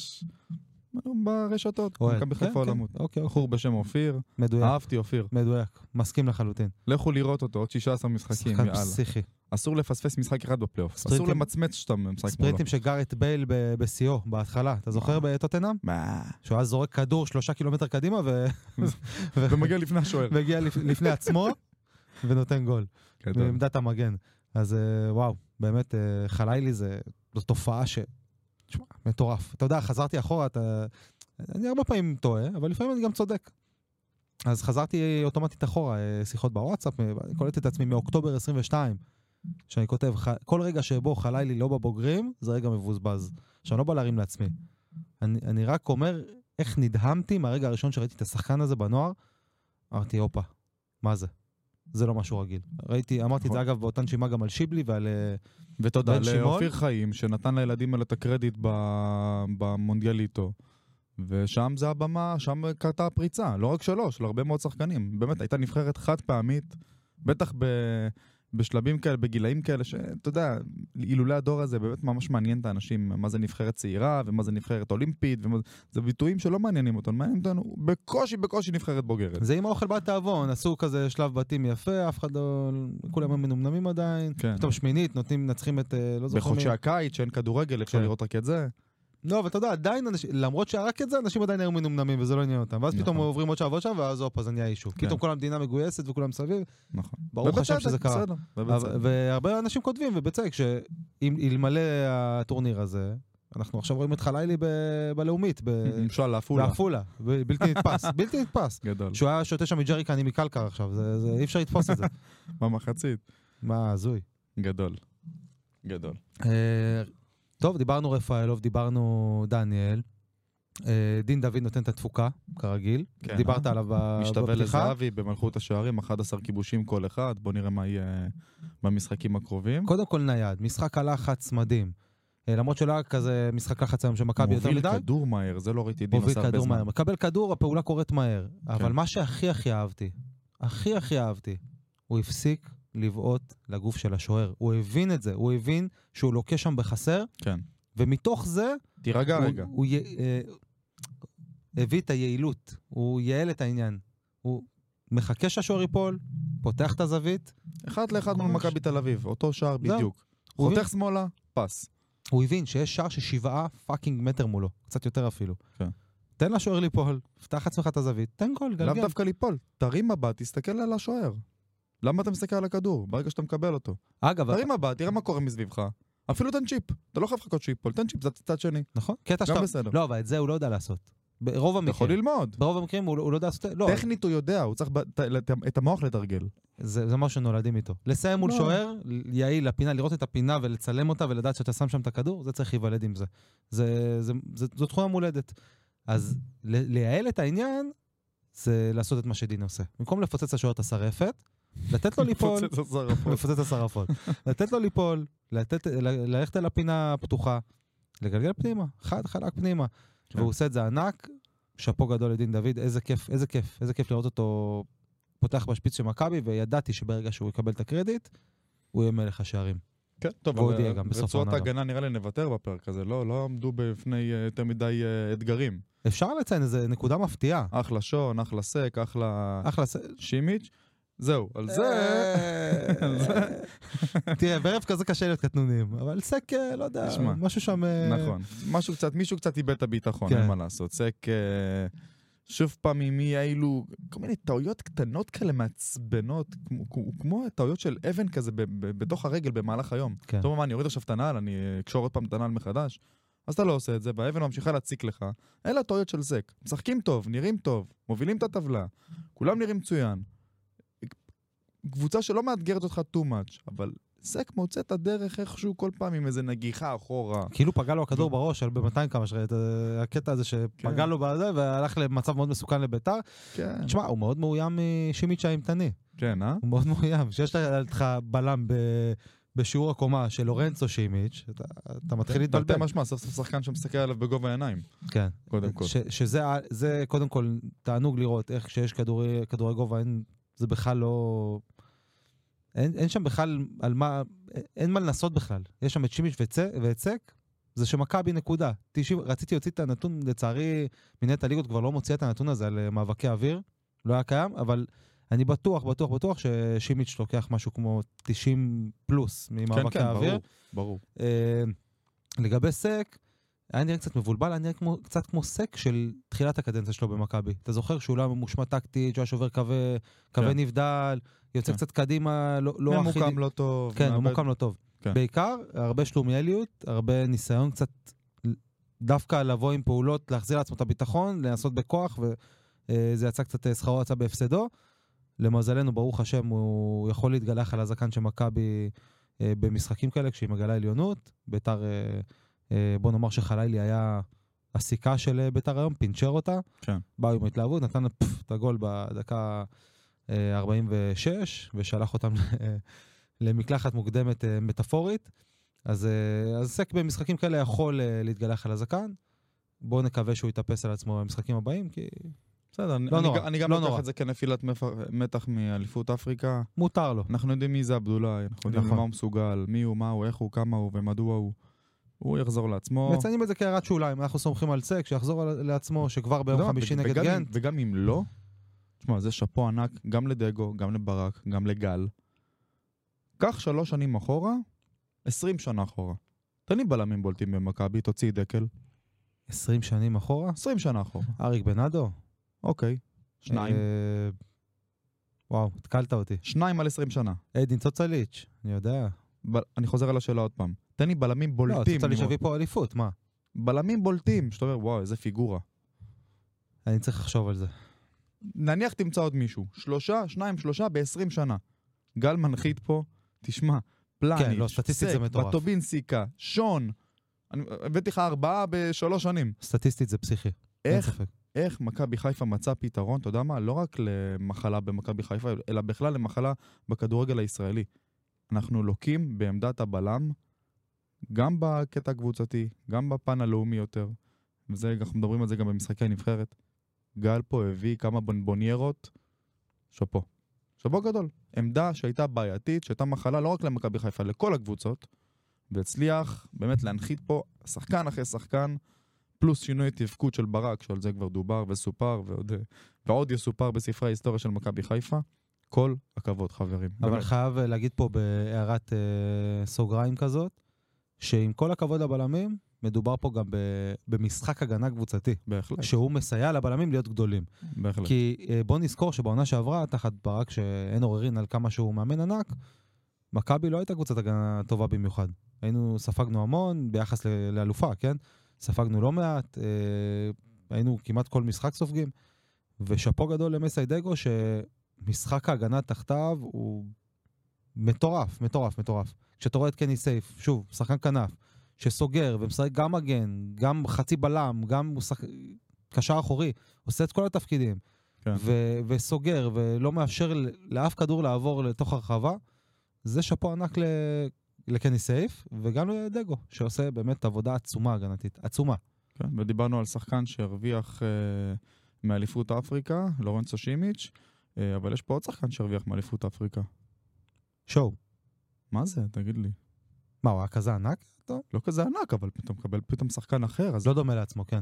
ברשתות. מכבי כן, חיפה כן. עולמות. אוקיי. בחור בשם אופיר, מדויק, אהבתי אופיר. מדויק. מסכים לחלוטין. לכו לראות אותו, עוד 16 משחקים, שחקן יאללה. פסיכי. אסור לפספס משחק אחד בפלייאוף. אסור למצמץ שאתה משחק מולו. ספרינטים של גארט בייל בשיאו, בהתחלה. אתה זוכר בטוטנאם? מה? שהוא היה זורק כדור שלושה קילומטר קדימה ו- ומגיע לפני השוער. לפ- לפני עצמו ונותן גול. בעמדת המגן. אז אה, וואו, באמת, אה, חלילי זה, תופעה ש... תשמע, מטורף. אתה יודע, חזרתי אחורה, אתה... אני הרבה פעמים טועה, אבל לפעמים אני גם צודק. אז חזרתי אוטומטית אחורה, אה, שיחות בוואטסאפ, אה, אני קולט את עצמי מאוקטובר 22, שאני כותב, "ח- כל רגע שבו חלילי לא בבוגרים, זה רגע מבוזבז. עכשיו, אני לא בא להרים לעצמי. אני, אני רק אומר איך נדהמתי מהרגע הראשון שראיתי את השחקן הזה בנוער, אמרתי, הופה, מה זה? זה לא משהו רגיל. ראיתי, אמרתי את זה נכון. אגב באותה נשימה גם על שיבלי ועל... אה, ותודה? לאופיר חיים, שנתן לילדים האלה את הקרדיט במונדיאליטו. ושם זה הבמה, שם קרתה הפריצה, לא רק שלו, של הרבה מאוד שחקנים. באמת, הייתה נבחרת חד פעמית, בטח ב... בשלבים כאלה, בגילאים כאלה, שאתה יודע, אילולא הדור הזה באמת ממש מעניין את האנשים, מה זה נבחרת צעירה, ומה זה נבחרת אולימפית, ומה... זה ביטויים שלא מעניינים אותנו, מעניין אותנו בקושי, בקושי נבחרת בוגרת. זה עם האוכל בתיאבון, עשו כזה שלב בתים יפה, אף אחד לא... כולם מנומנמים עדיין. כן. פתאום שמינית, נותנים, מנצחים את... אה, לא זוכר בחודשי מי. הקיץ, שאין כדורגל, אפשר כן. לראות רק את זה. לא, אבל אתה יודע, עדיין אנשים, למרות שרק את זה, אנשים עדיין היו מנומנמים וזה לא עניין אותם. ואז פתאום נכון. עוברים עוד שעה ועוד שעה, ואז הופה, זה נהיה אישו. כן. פתאום כל המדינה מגויסת וכולם מסביב. נכון. ברוך השם שזה קרה. והרבה אנשים כותבים, ובצדק, שאלמלא הטורניר הזה, אנחנו עכשיו רואים את חלילי בלאומית, למשל, לעפולה. בעפולה, ב- בלתי נתפס, בלתי נתפס. גדול. שהוא היה שותה שם מג'ריקנים מקלקר עכשיו, אי אפשר לתפוס את זה. במחצית. מה, הזוי. גדול. גדול. טוב, דיברנו רפאלוב, דיברנו דניאל. אה, דין דוד נותן את התפוקה, כרגיל. כן, דיברת אה? עליו ב- משתווה בפתיחה. לזהבי במלכות השערים, 11 כיבושים כל אחד, בוא נראה מה יהיה במשחקים הקרובים. קודם כל נייד, משחק הלחץ מדהים. אה, למרות שלא היה כזה משחק לחץ היום של מכבי יותר מוביל מדי. כדור מהר, זה לא ראיתי דין מוביל עושה הרבה כדור זמן. מהר. מקבל כדור, הפעולה קורית מהר. אבל כן. מה שהכי הכי אהבתי, הכי הכי אהבתי, הוא הפסיק לבעוט לגוף של השוער. הוא הבין את זה, הוא הבין שהוא לוקה שם בחסר, כן. ומתוך זה תירגע הוא, רגע. הוא י... אה, הביא את היעילות, הוא ייעל את העניין. הוא מחכה שהשוער ייפול, פותח את הזווית, אחד לאחד מול. מכבי תל אביב, אותו שער. בדיוק. הוא חותך הבין. שמאלה, פס. הוא הבין שיש שער של שבעה fucking מטר מולו, קצת יותר אפילו. כן. תן לשוער ליפול, פתח עצמך את הזווית, תן גול, לא גלגל. דווקא ליפול, תרים מבט, תסתכל על השוער. למה אתה מסתכל על הכדור? ברגע שאתה מקבל אותו. אגב, תרים מבט, תראה מה קורה מסביבך. אפילו תן צ'יפ. אתה לא חייב לחכות שייפול, תן צ'יפ, זה צד שני. נכון? קטע גם שאתה... בסדר. לא, אבל את זה הוא לא יודע לעשות. ברוב אתה יכול המקרים. ללמוד. ברוב המקרים הוא, הוא לא יודע לעשות... לא, טכנית הוא יודע, הוא צריך ב- את- את- את המוח לתרגל. זה, זה משהו שנולדים איתו. לסיים מול לא. שוער, יעיל לפינה, לראות את הפינה ולצלם אותה ולדעת שאתה שם שם את הכדור, זה צריך להיוולד עם זה. זה, זה, זה זו תכונה מולדת. אז לייעל את העניין, זה לעשות את מה שדין עושה. במקום לפוצץ לשוער את השרפת, לתת לו ליפול. לפוצץ את השרפות. לתת לו ליפול, ללכת אל הפינה הפתוחה, לגלגל פנימה, חד חלק פנימה. כן. והוא עושה את זה ענק, שאפו גדול לדין דוד, איזה כיף, איזה כיף, איזה כיף לראות אותו פותח בשפיץ של מכבי, וידעתי שברגע שהוא יקבל את הקרדיט, הוא יהיה מלך השערים. כן, טוב, והוא אבל הודיע גם בסוף רצועת. ההגנה נראה לי נוותר בפרק הזה, לא לא עמדו בפני אה, יותר מדי אה, אתגרים. אפשר לציין איזה נקודה מפתיעה. אחלה שון, אחלה סק, אחלה אחלה, ס- שימיץ'. זהו, על זה... על זה... תראה, בערב כזה קשה להיות קטנונים, אבל סק, אה, לא יודע, משהו שם... אה, נכון. משהו קצת, מישהו קצת איבד את הביטחון, כן. אין מה לעשות. סק, אה, שוב פעם, עם מי אילו, כל מיני טעויות קטנות כאלה מעצבנות, כמו- טעויות של אבן כזה בתוך הרגל במהלך היום. כן. טוב, מה, אני אוריד עכשיו את הנעל, אני אה, אקשור עוד פעם את הנעל מחדש? אז אתה לא עושה את זה, והאבן ממשיכה להציק לך. אלה הטעויות של סק. משחקים טוב, נראים טוב, מובילים את הטבלה, כולם נראים מצוין. קבוצה שלא מאתגרת אותך too much, אבל סק מוצא את הדרך איכשהו כל פעם עם איזה נגיחה אחורה. כאילו פגע לו הכדור בראש על ב-200 כמה שראית, אה, הקטע הזה כן. שפגע לו בזה והלך למצב מאוד מסוכן לביתר. כן, תשמע, הוא מאוד מאוים משימיץ' האימתני. כן, אה? הוא מאוד מאוים. כשיש לך בלם ב- בשיעור הקומה של לורנצו שימיץ', אתה- אתה מתחיל להתבלבל. תרתי משמע, סוף סוף שחקן שמסתכל עליו בגובה העיניים, כן. קודם כל. ש- שזה קודם כל תענוג לראות איך כשיש כדורי, כדורי גובה, אין, זה בכלל לא... אין, אין שם בכלל על מה, אין מה לנסות בכלל. יש שם את ואת סק, זה שמכבי נקודה. 90, רציתי להוציא את הנתון, לצערי מנהלת הליגות כבר לא מוציאה את הנתון הזה על אה, מאבקי אוויר, לא היה קיים, אבל אני בטוח, בטוח, בטוח ששימיץ' לוקח משהו כמו 90 פלוס כן, ממאבקי כן, האוויר. ברור, ברור. אה, לגבי סק, היה נראה קצת מבולבל, היה נראה כמו, קצת כמו סק של תחילת הקדנציה שלו במכבי. אתה זוכר שהוא לא היה ממושמע טקטית, שהוא היה שובר קווי, קווי כן. נבדל, יוצא כן. קצת קדימה, לא, לא הכי... ממוקם לא טוב. כן, מאבד- ממוקם לא טוב. כן. בעיקר, הרבה שלומיאליות, הרבה ניסיון קצת דווקא לבוא עם פעולות, להחזיר לעצמו את הביטחון, לנסות בכוח, וזה יצא קצת, אה, שכרו יצא בהפסדו. למזלנו, ברוך השם, הוא יכול להתגלח על הזקן של מכבי אה, במשחקים כאלה, כשהיא מגלה עליונות. ביתר, אה, אה, בוא נאמר שחלילי היה הסיכה של אה, ביתר היום, פינצ'ר אותה. כן. באו עם התלהבות, נתן פף, את הגול בדקה אה, 46, ושלח אותם למקלחת מוקדמת אה, מטאפורית. אז, אה, אז סק במשחקים כאלה יכול אה, להתגלח על הזקן. בואו נקווה שהוא יתאפס על עצמו במשחקים הבאים, כי בסדר, לא אני נורא, אני גם לא לוקח. את זה כנפילת מתח מאליפות אפריקה. מותר לו. אנחנו יודעים מי זה עבדולאי, אנחנו יודעים נכון. מה הוא מסוגל, מי הוא, מה הוא, איך הוא, כמה הוא ומדוע הוא. הוא יחזור לעצמו. מציינים את זה כהערת שוליים, אנחנו סומכים על סק, שיחזור לעצמו, שכבר ביום מה, חמישי נגד גנט. וגם אם לא, תשמע, זה שאפו ענק גם לדגו, גם לברק, גם לגל. קח שלוש שנים אחורה, עשרים שנה אחורה. תן לי בלמים בולטים במכבי, תוציא דקל. 20 שנים אחורה. עשרים שנה אחורה. אריק בנאדו. אוקיי. שניים. אה, וואו, התקלת אותי. שניים על עשרים שנה. אדין צוצליץ', אני יודע. אני חוזר על השאלה עוד פעם. תן לי בלמים לא, בולטים. צוצליץ' לימור. הביא פה אליפות, מה? בלמים בולטים, שאתה אומר, וואו, איזה פיגורה. אני צריך לחשוב על זה. נניח תמצא עוד מישהו. שלושה, שניים, שלושה ב-20 שנה. גל מנחית פה, תשמע, פלניץ', כן, לא, סטטיסטית זה מטורף. בטובינסיקה, שון. הבאתי לך ארבעה בשלוש שנים. סטטיסטית זה פסיכי. איך. איך מכבי חיפה מצא פתרון, אתה יודע מה? לא רק למחלה במכבי חיפה, אלא בכלל למחלה בכדורגל הישראלי. אנחנו לוקים בעמדת הבלם, גם בקטע הקבוצתי, גם בפן הלאומי יותר. וזה, אנחנו מדברים על זה גם במשחקי הנבחרת. גל פה הביא כמה בונבוניירות, שאפו. שאפו גדול. עמדה שהייתה בעייתית, שהייתה מחלה לא רק למכבי חיפה, לכל הקבוצות, והצליח באמת להנחית פה שחקן אחרי שחקן, פלוס שינוי תפקוד של ברק, שעל זה כבר דובר וסופר, ועוד, ועוד יסופר בספרי ההיסטוריה של מכבי חיפה. כל הכבוד, חברים. אבל באמת. חייב להגיד פה בהערת אה, סוגריים כזאת, שעם כל הכבוד לבלמים, מדובר פה גם ב- במשחק הגנה קבוצתי, בהחלט, שהוא מסייע לבלמים להיות גדולים. בהחלט. כי אה, בוא נזכור שבעונה שעברה, תחת ברק, שאין עוררין על כמה שהוא מאמן ענק, מכבי לא הייתה קבוצת הגנה טובה במיוחד. היינו, ספגנו המון ביחס ל- לאלופה, כן? ספגנו לא מעט, אה, היינו כמעט כל משחק סופגים, ושאפו גדול למסיידגו, שמשחק ההגנה תחתיו הוא מטורף, מטורף, מטורף. כשאתה רואה את קני סייף, שוב, שחקן כנף, שסוגר ומשחק גם מגן, גם חצי בלם, גם הוא שח... קשר אחורי, עושה את כל התפקידים, כן. ו- וסוגר ולא מאפשר לאף כדור לעבור לתוך הרחבה, זה שאפו ענק ל- לקני סייף, וגם לדגו, שעושה באמת עבודה עצומה הגנתית, עצומה. כן, ודיברנו על שחקן שהרוויח אה, מאליפות אפריקה, לורנצו שימיץ', אה, אבל יש פה עוד שחקן שהרוויח מאליפות אפריקה. שואו. מה זה? תגיד לי. מה, הוא היה כזה ענק? טוב. לא כזה ענק, אבל אתה מקבל פתאום שחקן אחר, אז לא דומה לעצמו, כן,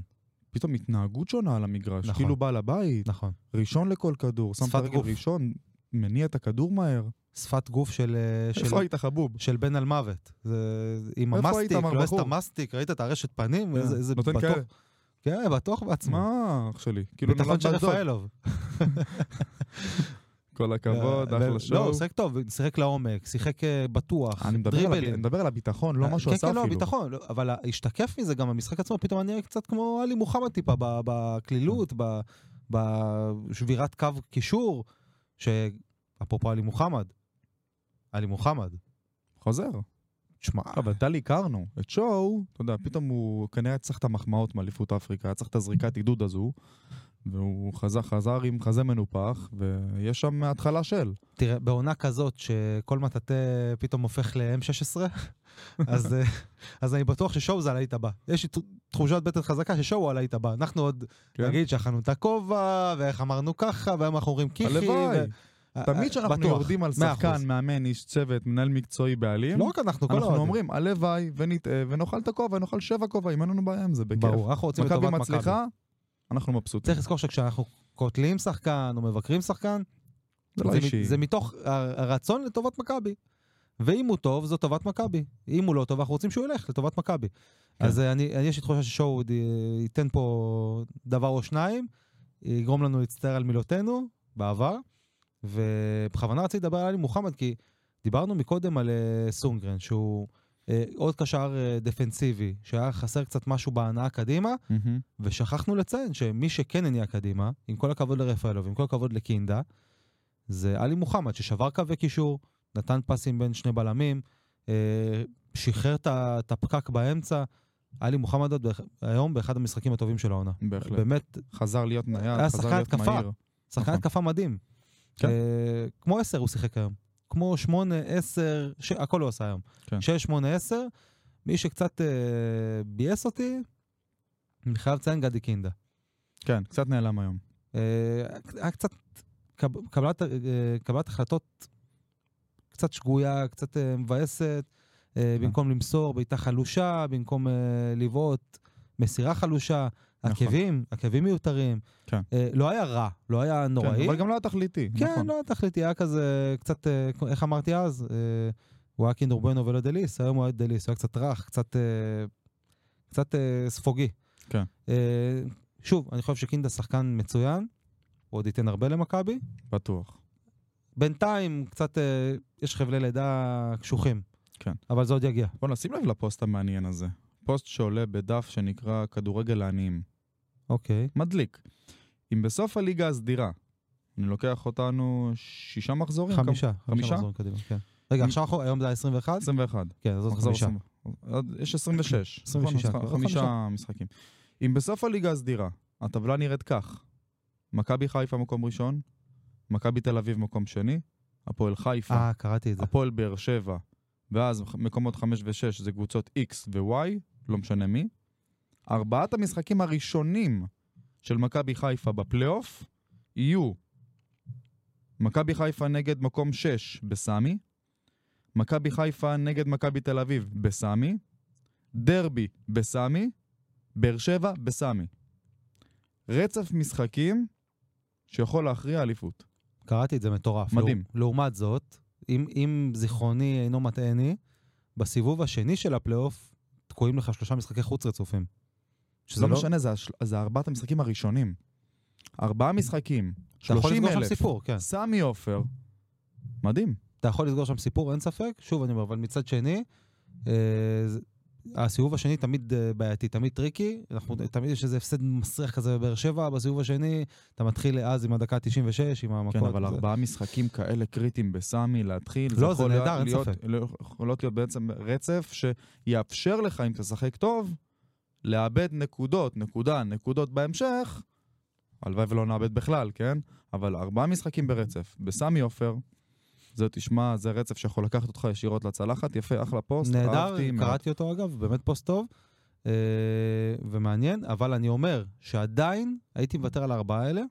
פתאום התנהגות שונה על המגרש. נכון. כאילו בעל הבית, נכון. ראשון לכל כדור, שם את הרגל. ראשון, מניע את הכדור מהר. שפת גוף של, אה, של, איפה היית חבוב? של בן על מוות. זה עם המסטיק, לא עשית? מסטיק, ראית את הרשת פנים? איזה, איזה נותן בטוח. כאלה. כן, בטוח בעצמו. מה, אח שלי? כאילו ביטחון נולד של באשדוד. רפאלוב. כל הכבוד, אחלה לא, שואו. הוא שיחק טוב, שיחק לעומק, שיחק אה, בטוח, דריבלים. אני מדבר על הביטחון, לא מה שהוא כן, עשה כן, לא, אפילו. ביטחון, לא, אבל השתקף מזה גם המשחק עצמו, פתאום אני נראה קצת כמו עלי מוחמד טיפה בקלילות, ב- בשבירת קו קישור, שאפרופו עלי מוחמד, עלי מוחמד, חוזר. תשמע, אבל טלי הכרנו. את שואו, אתה יודע, פתאום הוא כנראה צריך את המחמאות מאליפות אפריקה, צריך את הזריקת עידוד הזו, והוא חזר, חזר עם חזה מנופח, ויש שם התחלה של. תראה, בעונה כזאת שכל מטאטא פתאום הופך ל-M16, אז, אה, אז אני בטוח ששואו זה הלהיט הבא. יש לי תחושת בטן חזקה ששואו הלהיט הבא. אנחנו עוד כן? נגיד שאכלנו את הכובע, ואיך אמרנו ככה, והיום אנחנו אומרים קיחי. הלוואי. ו- תמיד אה, כשאנחנו בטוח, יורדים על שחקן, אחוז. מאמן, איש צוות, מנהל מקצועי, בעלים, לא רק אנחנו, כל אנחנו. אומרים, הלוואי ונטעה ונאכל את הכובע, נאכל שבע כובעים, אין לנו בעיה עם זה, בכיף. ברור, אנחנו רוצים מכבי לטובת מכבי. מצליחה, אנחנו מבסוטים. צריך לזכור שכשאנחנו קוטלים שחקן או מבקרים שחקן, זה לא זה, זה מתוך הרצון לטובת מכבי. ואם הוא טוב, זו טובת מכבי. אם הוא לא טוב, אנחנו רוצים שהוא ילך לטובת מכבי. כן. אז אה, אני, אני יש לי תחושה ששואו אה, ייתן פה דבר או שניים, יגרום לנו להצטער על מילותינו בעבר, ובכוונה רציתי לדבר על עלי מוחמד, כי דיברנו מקודם על אה, סונגרן, שהוא עוד קשר אה, דפנסיבי, שהיה חסר קצת משהו בהנאה קדימה, מהמם. ושכחנו לציין שמי שכן הניע קדימה, עם כל הכבוד לרפאלוב, עם כל הכבוד לקינדה, זה עלי מוחמד, ששבר קווי קישור, נתן פסים בין שני בלמים, אה, שחרר את הפקק באמצע. עלי מוחמד עוד היום באחד המשחקים הטובים של העונה. בהחלט. באמת, חזר להיות נייד, חזר שחקן להיות התקפה. מהיר. שחקן נכון. התקפה מדהים. כן. אה, כמו עשר הוא שיחק היום. כמו שמונה, עשר, ש... הכל הוא עשה היום. כן. שש, שמונה, עשר. מי שקצת אה, ביאס אותי, אני חייב לציין גדי קינדה. כן, קצת נעלם היום. אה, היה קצת קב- קבלת, אה, קבלת החלטות קצת שגויה, קצת אה, מבאסת, אה, כן. במקום למסור בעיטה חלושה, במקום אה, לבעוט מסירה חלושה. עקבים, עקבים מיותרים. כן. אה, לא היה רע, לא היה כן, נוראי. אבל גם לא היה תכליתי. כן, נכון. לא היה תכליתי, היה כזה קצת, אה, איך אמרתי אז? אה, הוא היה קינדר בוינו ולא דליס, היום הוא היה דליס, הוא היה קצת רך, קצת, אה, קצת אה, ספוגי. כן. אה, שוב, אני חושב שקינדה שחקן מצוין, הוא עוד ייתן הרבה למכבי. בטוח. בינתיים קצת, אה, יש חבלי לידה קשוחים. כן. אבל זה עוד יגיע. בוא נשים לב לפוסט המעניין הזה. פוסט שעולה בדף שנקרא כדורגל לעניים. אוקיי. מדליק. אם בסוף הליגה הסדירה, אני לוקח אותנו שישה מחזורים? חמישה. חמישה? מחזורים קדימה, כן. רגע, עכשיו היום זה היה 21? 21. כן, אז עוד חמישה. 20. עוד- יש 26. 26, נכון? עוד חמישה משחקים. אם בסוף הליגה הסדירה, הטבלה נראית כך, מכבי חיפה מקום ראשון, מכבי תל אביב מקום שני, הפועל חיפה, אה, קראתי את זה. הפועל באר שבע, ואז מקומות 5 ו-6 זה קבוצות X ו-Y, לא משנה מי. ארבעת המשחקים הראשונים של מכבי חיפה בפלייאוף יהיו מכבי חיפה נגד מקום 6 בסמי, מכבי חיפה נגד מכבי תל אביב בסמי, דרבי בסמי, באר שבע בסמי. רצף משחקים שיכול להכריע אליפות. קראתי את זה מטורף. מדהים. לעו- לעומת זאת, אם, אם זיכרוני אינו מטעה אותי, בסיבוב השני של הפלייאוף תקועים לך שלושה משחקי חוץ רצופים. שזה לא משנה, זה, הש... זה ארבעת המשחקים הראשונים. ארבעה משחקים, אתה יכול 30 לסגור שם אלף, סיפור, כן. סמי עופר, מדהים. אתה יכול לסגור שם סיפור, אין ספק. שוב, אני אומר, אבל מצד שני, אה, הסיבוב השני תמיד אה, בעייתי, תמיד tricky. אנחנו, תמיד יש איזה הפסד מסריח כזה בבאר שבע, בסיבוב השני אתה מתחיל אז עם הדקה 96, עם המכות. כן, אבל ארבעה משחקים כאלה קריטיים בסמי להתחיל, לא, זה יכול נהדר, אין ספק. לא- יכולות להיות בעצם רצף שיאפשר לך, אם תשחק טוב, לאבד נקודות, נקודה, נקודות בהמשך. הלוואי ולא נאבד בכלל, כן? אבל ארבעה משחקים ברצף. בסמי עופר, זה תשמע, זה רצף שיכול לקחת אותך ישירות לצלחת, יפה, אחלה פוסט, נהדר, אהבתי מאוד. קראתי אותו אגב, באמת פוסט טוב אה, ומעניין, אבל אני אומר שעדיין הייתי מוותר על הארבעה האלה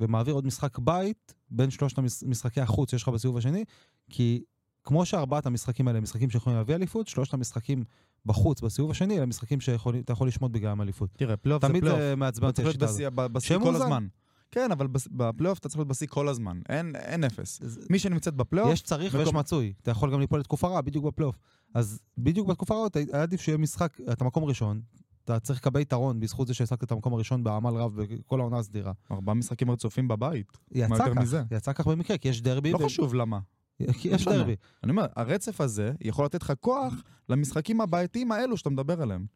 ומעביר עוד משחק בית בין שלושת משחקי החוץ שיש לך בסיבוב השני, כי כמו שארבעת המשחקים האלה הם משחקים שיכולים להביא אליפות, שלושת המשחקים בחוץ בסיבוב השני אלה משחקים שאתה יכול לשמוט בגללם אליפות. תראה, פלייאוף זה תמיד פלייאוף. זה מעצבן אתה אותי השיטה הזאת. בשיא- כל. הזמן. כן, אבל בפלייאוף אתה צריך להיות בשיא כל הזמן. אין אין אפס. מי שנמצאת בפלייאוף, יש צריך מקום- ויש מצוי. אתה יכול גם ליפול לתקופה רעה, בדיוק בפלייאוף. אז בדיוק בתקופה רעה, היה עדיף שיהיה משחק, אתה מקום ראשון, אתה צריך לקבל יתרון בזכות זה שהשגת את המקום הראשון בעמל רב בכל העונה הסדירה. ארבעה משחקים רצופים בבית. יצא יותר כך, מזה? יצא כך במקרה, כי יש דרבי. לא ו- חשוב למה. כי יש. דרבי. אני אומר, הרצף הזה יכול לתת לך כוח למשחקים הבעייתיים האלו שאתה מדבר עליהם.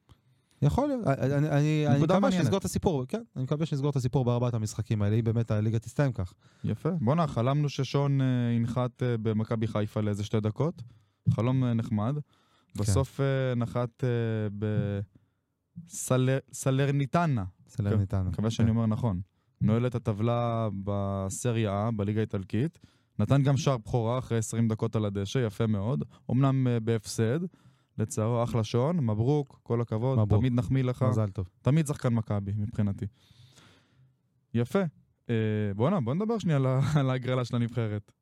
יכול להיות. אני- מקווה. שנסגור את הסיפור, כן, אני מקווה שנסגור את הסיפור בארבעת המשחקים האלה, אם באמת הליגה תסתיים כך. יפה. בואנה, חלמנו ששון אה, ינחת אה, במכבי חיפה לאיזה שתי דקות. חלום אה, נחמד. בסוף אה, נחת בסלרניטנה. סלרניטנה. מקווה שאני אומר נכון. נועל את הטבלה בסריה A, בליגה האיטלקית. נתן גם שער בכורה אחרי 20 דקות על הדשא, יפה מאוד. אמנם אה, בהפסד, לצערו אחלה שון, מברוק, כל הכבוד, מברוק. תמיד נחמיא לך. מזל טוב. תמיד שחקן מכבי, מבחינתי. יפה. אה, בואנה, בוא נדבר שנייה על ההגרלה של הנבחרת.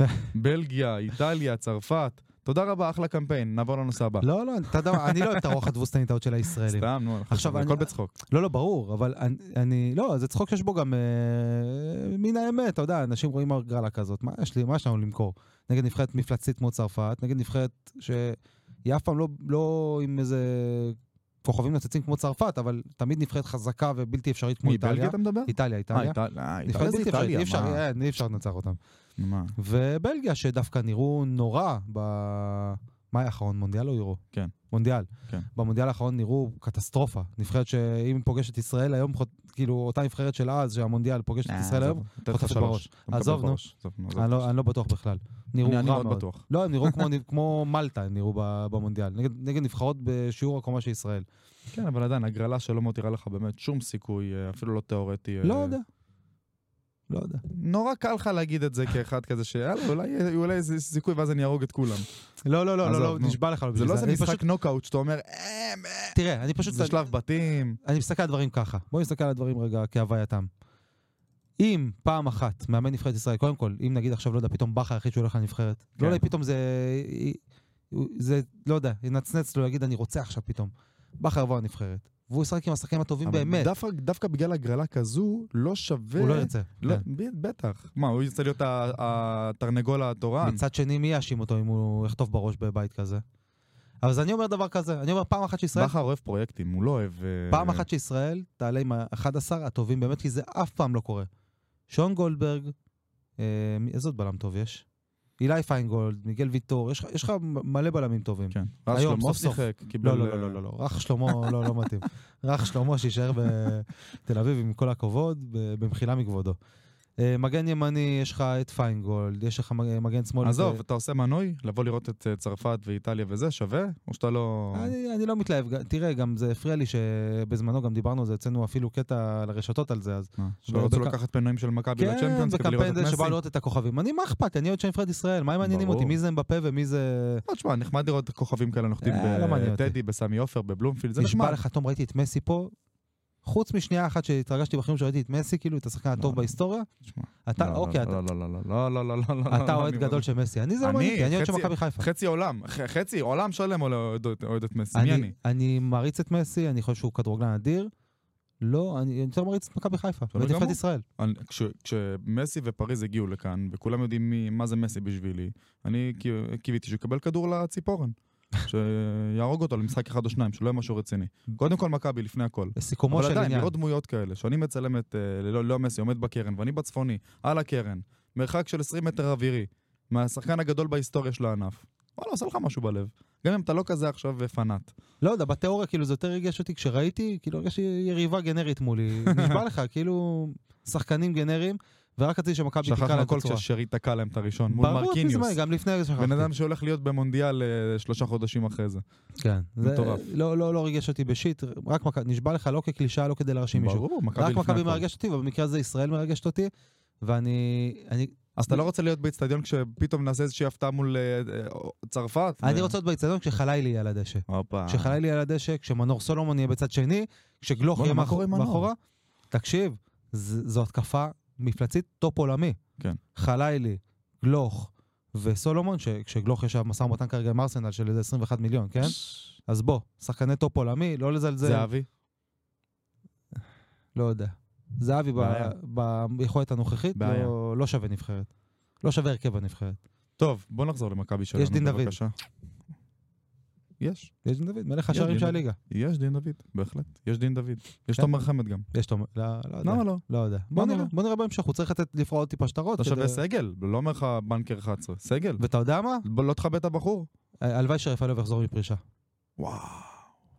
בלגיה, איטליה, צרפת. תודה רבה, אחלה קמפיין. נעבור לנושא הבא. לא, לא, אתה יודע מה, אני לא אוהב את הרוח התבוסתנית של הישראלים. סתם, נו, עכשיו, הכל בצחוק. לא, לא, ברור, אבל אני, לא, זה צחוק שיש בו גם אה, מן האמת, אתה יודע, אנשים רואים הגרלה כזאת, מה יש לי, מה יש לנו למכור? נגד נבחרת מפלצתית כמו צרפת, נגד נבחרת שהיא אף פעם לא, לא עם איזה כוכבים נוצצים כמו צרפת, אבל תמיד נבחרת חזקה ובלתי אפשרית כמו איטליה. בלגיה אתה מדבר? איטליה, אה, איטליה. איטליה. אה, איטליה אפשרית, איטליה, אי אפשר לנצח אותם. מה? ובלגיה, שדווקא נראו נורא ב... מה היה האחרון? מונדיאל או יורו? כן. מונדיאל. כן. במונדיאל האחרון נראו קטסטרופה. נבחרת שאם פוגשת ישראל היום, חוט- כאילו אותה נבחרת של אז, שהמונדיאל פוגשת את אה, ישראל היום, חוטפת. בראש. עזוב, נו. אני לא, אני לא בטוח בכלל. נראו אני- אני רע מאוד מאוד. בטוח. לא, הם נראו כמו, מלטה, הם נראו במונדיאל. נגד, נבחרות בשיעור הקומה של ישראל. כן, אבל עדיין, הגרלה שלא מותירה לך באמת שום סיכוי, אה, אפילו לא תיאורטי. אה, לא יודע. לא יודע. נורא קל לך להגיד את זה כאחד כזה שיאללה, אולי אולי איזה סיכוי ואז אני אהרוג את כולם. לא, לא, לא, לא, לא. נשבע לך. זה לא איזה משחק נוקאוט שאתה אומר, "אה, אה." תראה, אני פשוט... זה שלב בתים. אני מסתכל על הדברים ככה. בואי נסתכל על הדברים רגע כהווייתם. אם פעם אחת מאמן נבחרת ישראל, קודם כל, אם נגיד עכשיו, לא יודע, פתאום בכר החליט שהוא הולך לנבחרת, כן. לא יודע, פתאום זה... זה, לא יודע, ינצנץ לו, יגיד, אני רוצה עכשיו פתאום. בכר יבוא לנבחרת, והוא ישחק עם השחקנים הטובים באמת. דווקא- דווקא בגלל הגרלה כזו, לא שווה... הוא לא ירצה. לא, כן. בטח. מה, הוא ירצה להיות התרנגול התורן? מצד שני, מי יאשים אותו אם הוא יחטוף בראש בבית כזה? אז אני אומר דבר כזה, אני אומר פעם אחת שישראל, בכר אוהב פרויקטים, הוא לא אוהב... אה, פעם אחת שישראל תעלה עם ה-11 הטובים באמת, כי זה אף פעם לא קורה. שון גולדברג, אה, מי- איזה עוד בלם טוב יש? אילי פיינגולד, מיגל ויטור, יש לך- יש לך מלא בלמים טובים. כן. היום, שלמה. שיחק. לא, לא, אה, לא, לא, לא, לא, רז שלמה לא, לא מתאים. רז שלמה שיישאר בתל אביב עם כל הכבוד, במחילה מכבודו. אה, מגן ימני, יש לך את פיינגולד, יש לך מג- מגן שמאל. עזוב, את, אתה עושה מנוי? לבוא לראות את אה, צרפת ואיטליה וזה, שווה? או שאתה לא... אני, אני לא מתלהב, תראה, גם זה הפריע לי שבזמנו גם דיברנו על זה, הוצאנו אפילו קטע לרשתות על זה, אז שלא רצו לקחת מנויים של מכבי כן, לצ'מפיונס כדי לראות את בקמפיין זה שבא מסי? לראות את הכוכבים. אני, מה אכפת? אני אוהד של נבחרת ישראל, מה הם מעניינים. אותי? מי זה מבפה ומי זה... לא, תשמע, נחמד לראות כוכבים כאלה נוחתים אה, לא. בטדי, בסמי עופר, בבלומפילד, זה נשבע נחמד. לך, תום, ראיתי את מסי פה, חוץ משנייה אחת שהתרגשתי בחיים שראיתי את מסי, כאילו, את השחקן הטוב לא, לא. בהיסטוריה, אתה, לא, אוקיי, אתה... לא, לא, לא, לא, לא, לא, לא, לא. אתה אוהד גדול של מסי. אני זה לא מעניין אני אוהד של מכבי חיפה. חצי עולם, חצי עולם שלם אוהד את מסי, מי אני? אני מעריץ את מסי, אני חושב שהוא כדורגלן אדיר. לא, אני יותר מעריץ את מכבי חיפה, ואת יפת ישראל. כשמסי ופריז הגיעו לכאן, וכולם יודעים מה זה מסי בשבילי, אני קיוויתי שיקבל כדור לציפורן. שיהרוג אותו למשחק אחד או שניים, שלא יהיה משהו רציני. קודם כל מכבי, לפני הכל. בסיכומו אבל של עדיין, עניין. לראות דמויות כאלה, שאני מצלם את אה, לא לא מסי, עומד בקרן, ואני בצפוני, על הקרן, מרחק של 20 מטר אווירי, מהשחקן הגדול בהיסטוריה של הענף. וואלה, עושה לך משהו בלב. גם אם אתה לא כזה עכשיו פנאט. לא יודע, בתיאוריה כאילו זה יותר ריגש אותי כשראיתי, כאילו הרגשתי יריבה גנרית מולי. נשבע לך, כאילו שחקנים גנריים, ורק רציתי שמכבי תקרע שכחנו להם את הכל הצורה. כששרי תקע להם את הראשון, מול ברור, מרקיניוס. מזמן, גם לפני שכחתי. בן אדם שהולך להיות במונדיאל אה, שלושה חודשים אחרי זה. כן. מטורף. לא, לא, לא ריגש אותי ב shit, רק מכבי, נשבע לך, לא כקלישאה, לא כדי להרשים מישהו. ברור, מכבי רק לפני מכבי הכל. מרגשת אותי, ובמקרה הזה ישראל מרגשת אותי, ואני... אני, אז אתה לא רוצה להיות באיצטדיון כשפתאום נעשה איזושהי הפתעה מול אה, אה, צרפת? אני רוצה להיות באיצטדיון כשחלאילי יהיה על הדשא. הופה. כשחלאילי יהיה על הדשא, כשמנור סולומון יהיה בצד שני, כשגלוך יהיה? מאחורה. תקשיב, זו התקפה מפלצית top עולמי. כן. חלאילי, גלוך וסולומון, ש- כשגלוך ישב משא ומתן כרגע עם ארסנל של איזה 21 מיליון, כן? אז בוא, שחקני top עולמי, לא לזלזל. זהבי? לא יודע. זהבי ביכולת הנוכחית. לא, לא שווה נבחרת. לא שווה הרכב הנבחרת. טוב, בוא נחזור למכבי שלנו, יש דין דוד. יש, יש דין דוד, מלך השערים של. הליגה. יש דין דוד, בהחלט. יש דין דוד. יש כן. תומר חמד גם. יש תומר, לא, לא יודע. למה לא? לא יודע. בוא נראה? בוא נראה בהמשך, הוא צריך לתת לפרוע עוד טיפה שטרות. אתה שווה סגל, לא אומר לך בנקר 11. סגל. ואתה יודע מה? לא תכבד את הבחור. הלוואי שרפאלוב יחזור מפרישה. וואו.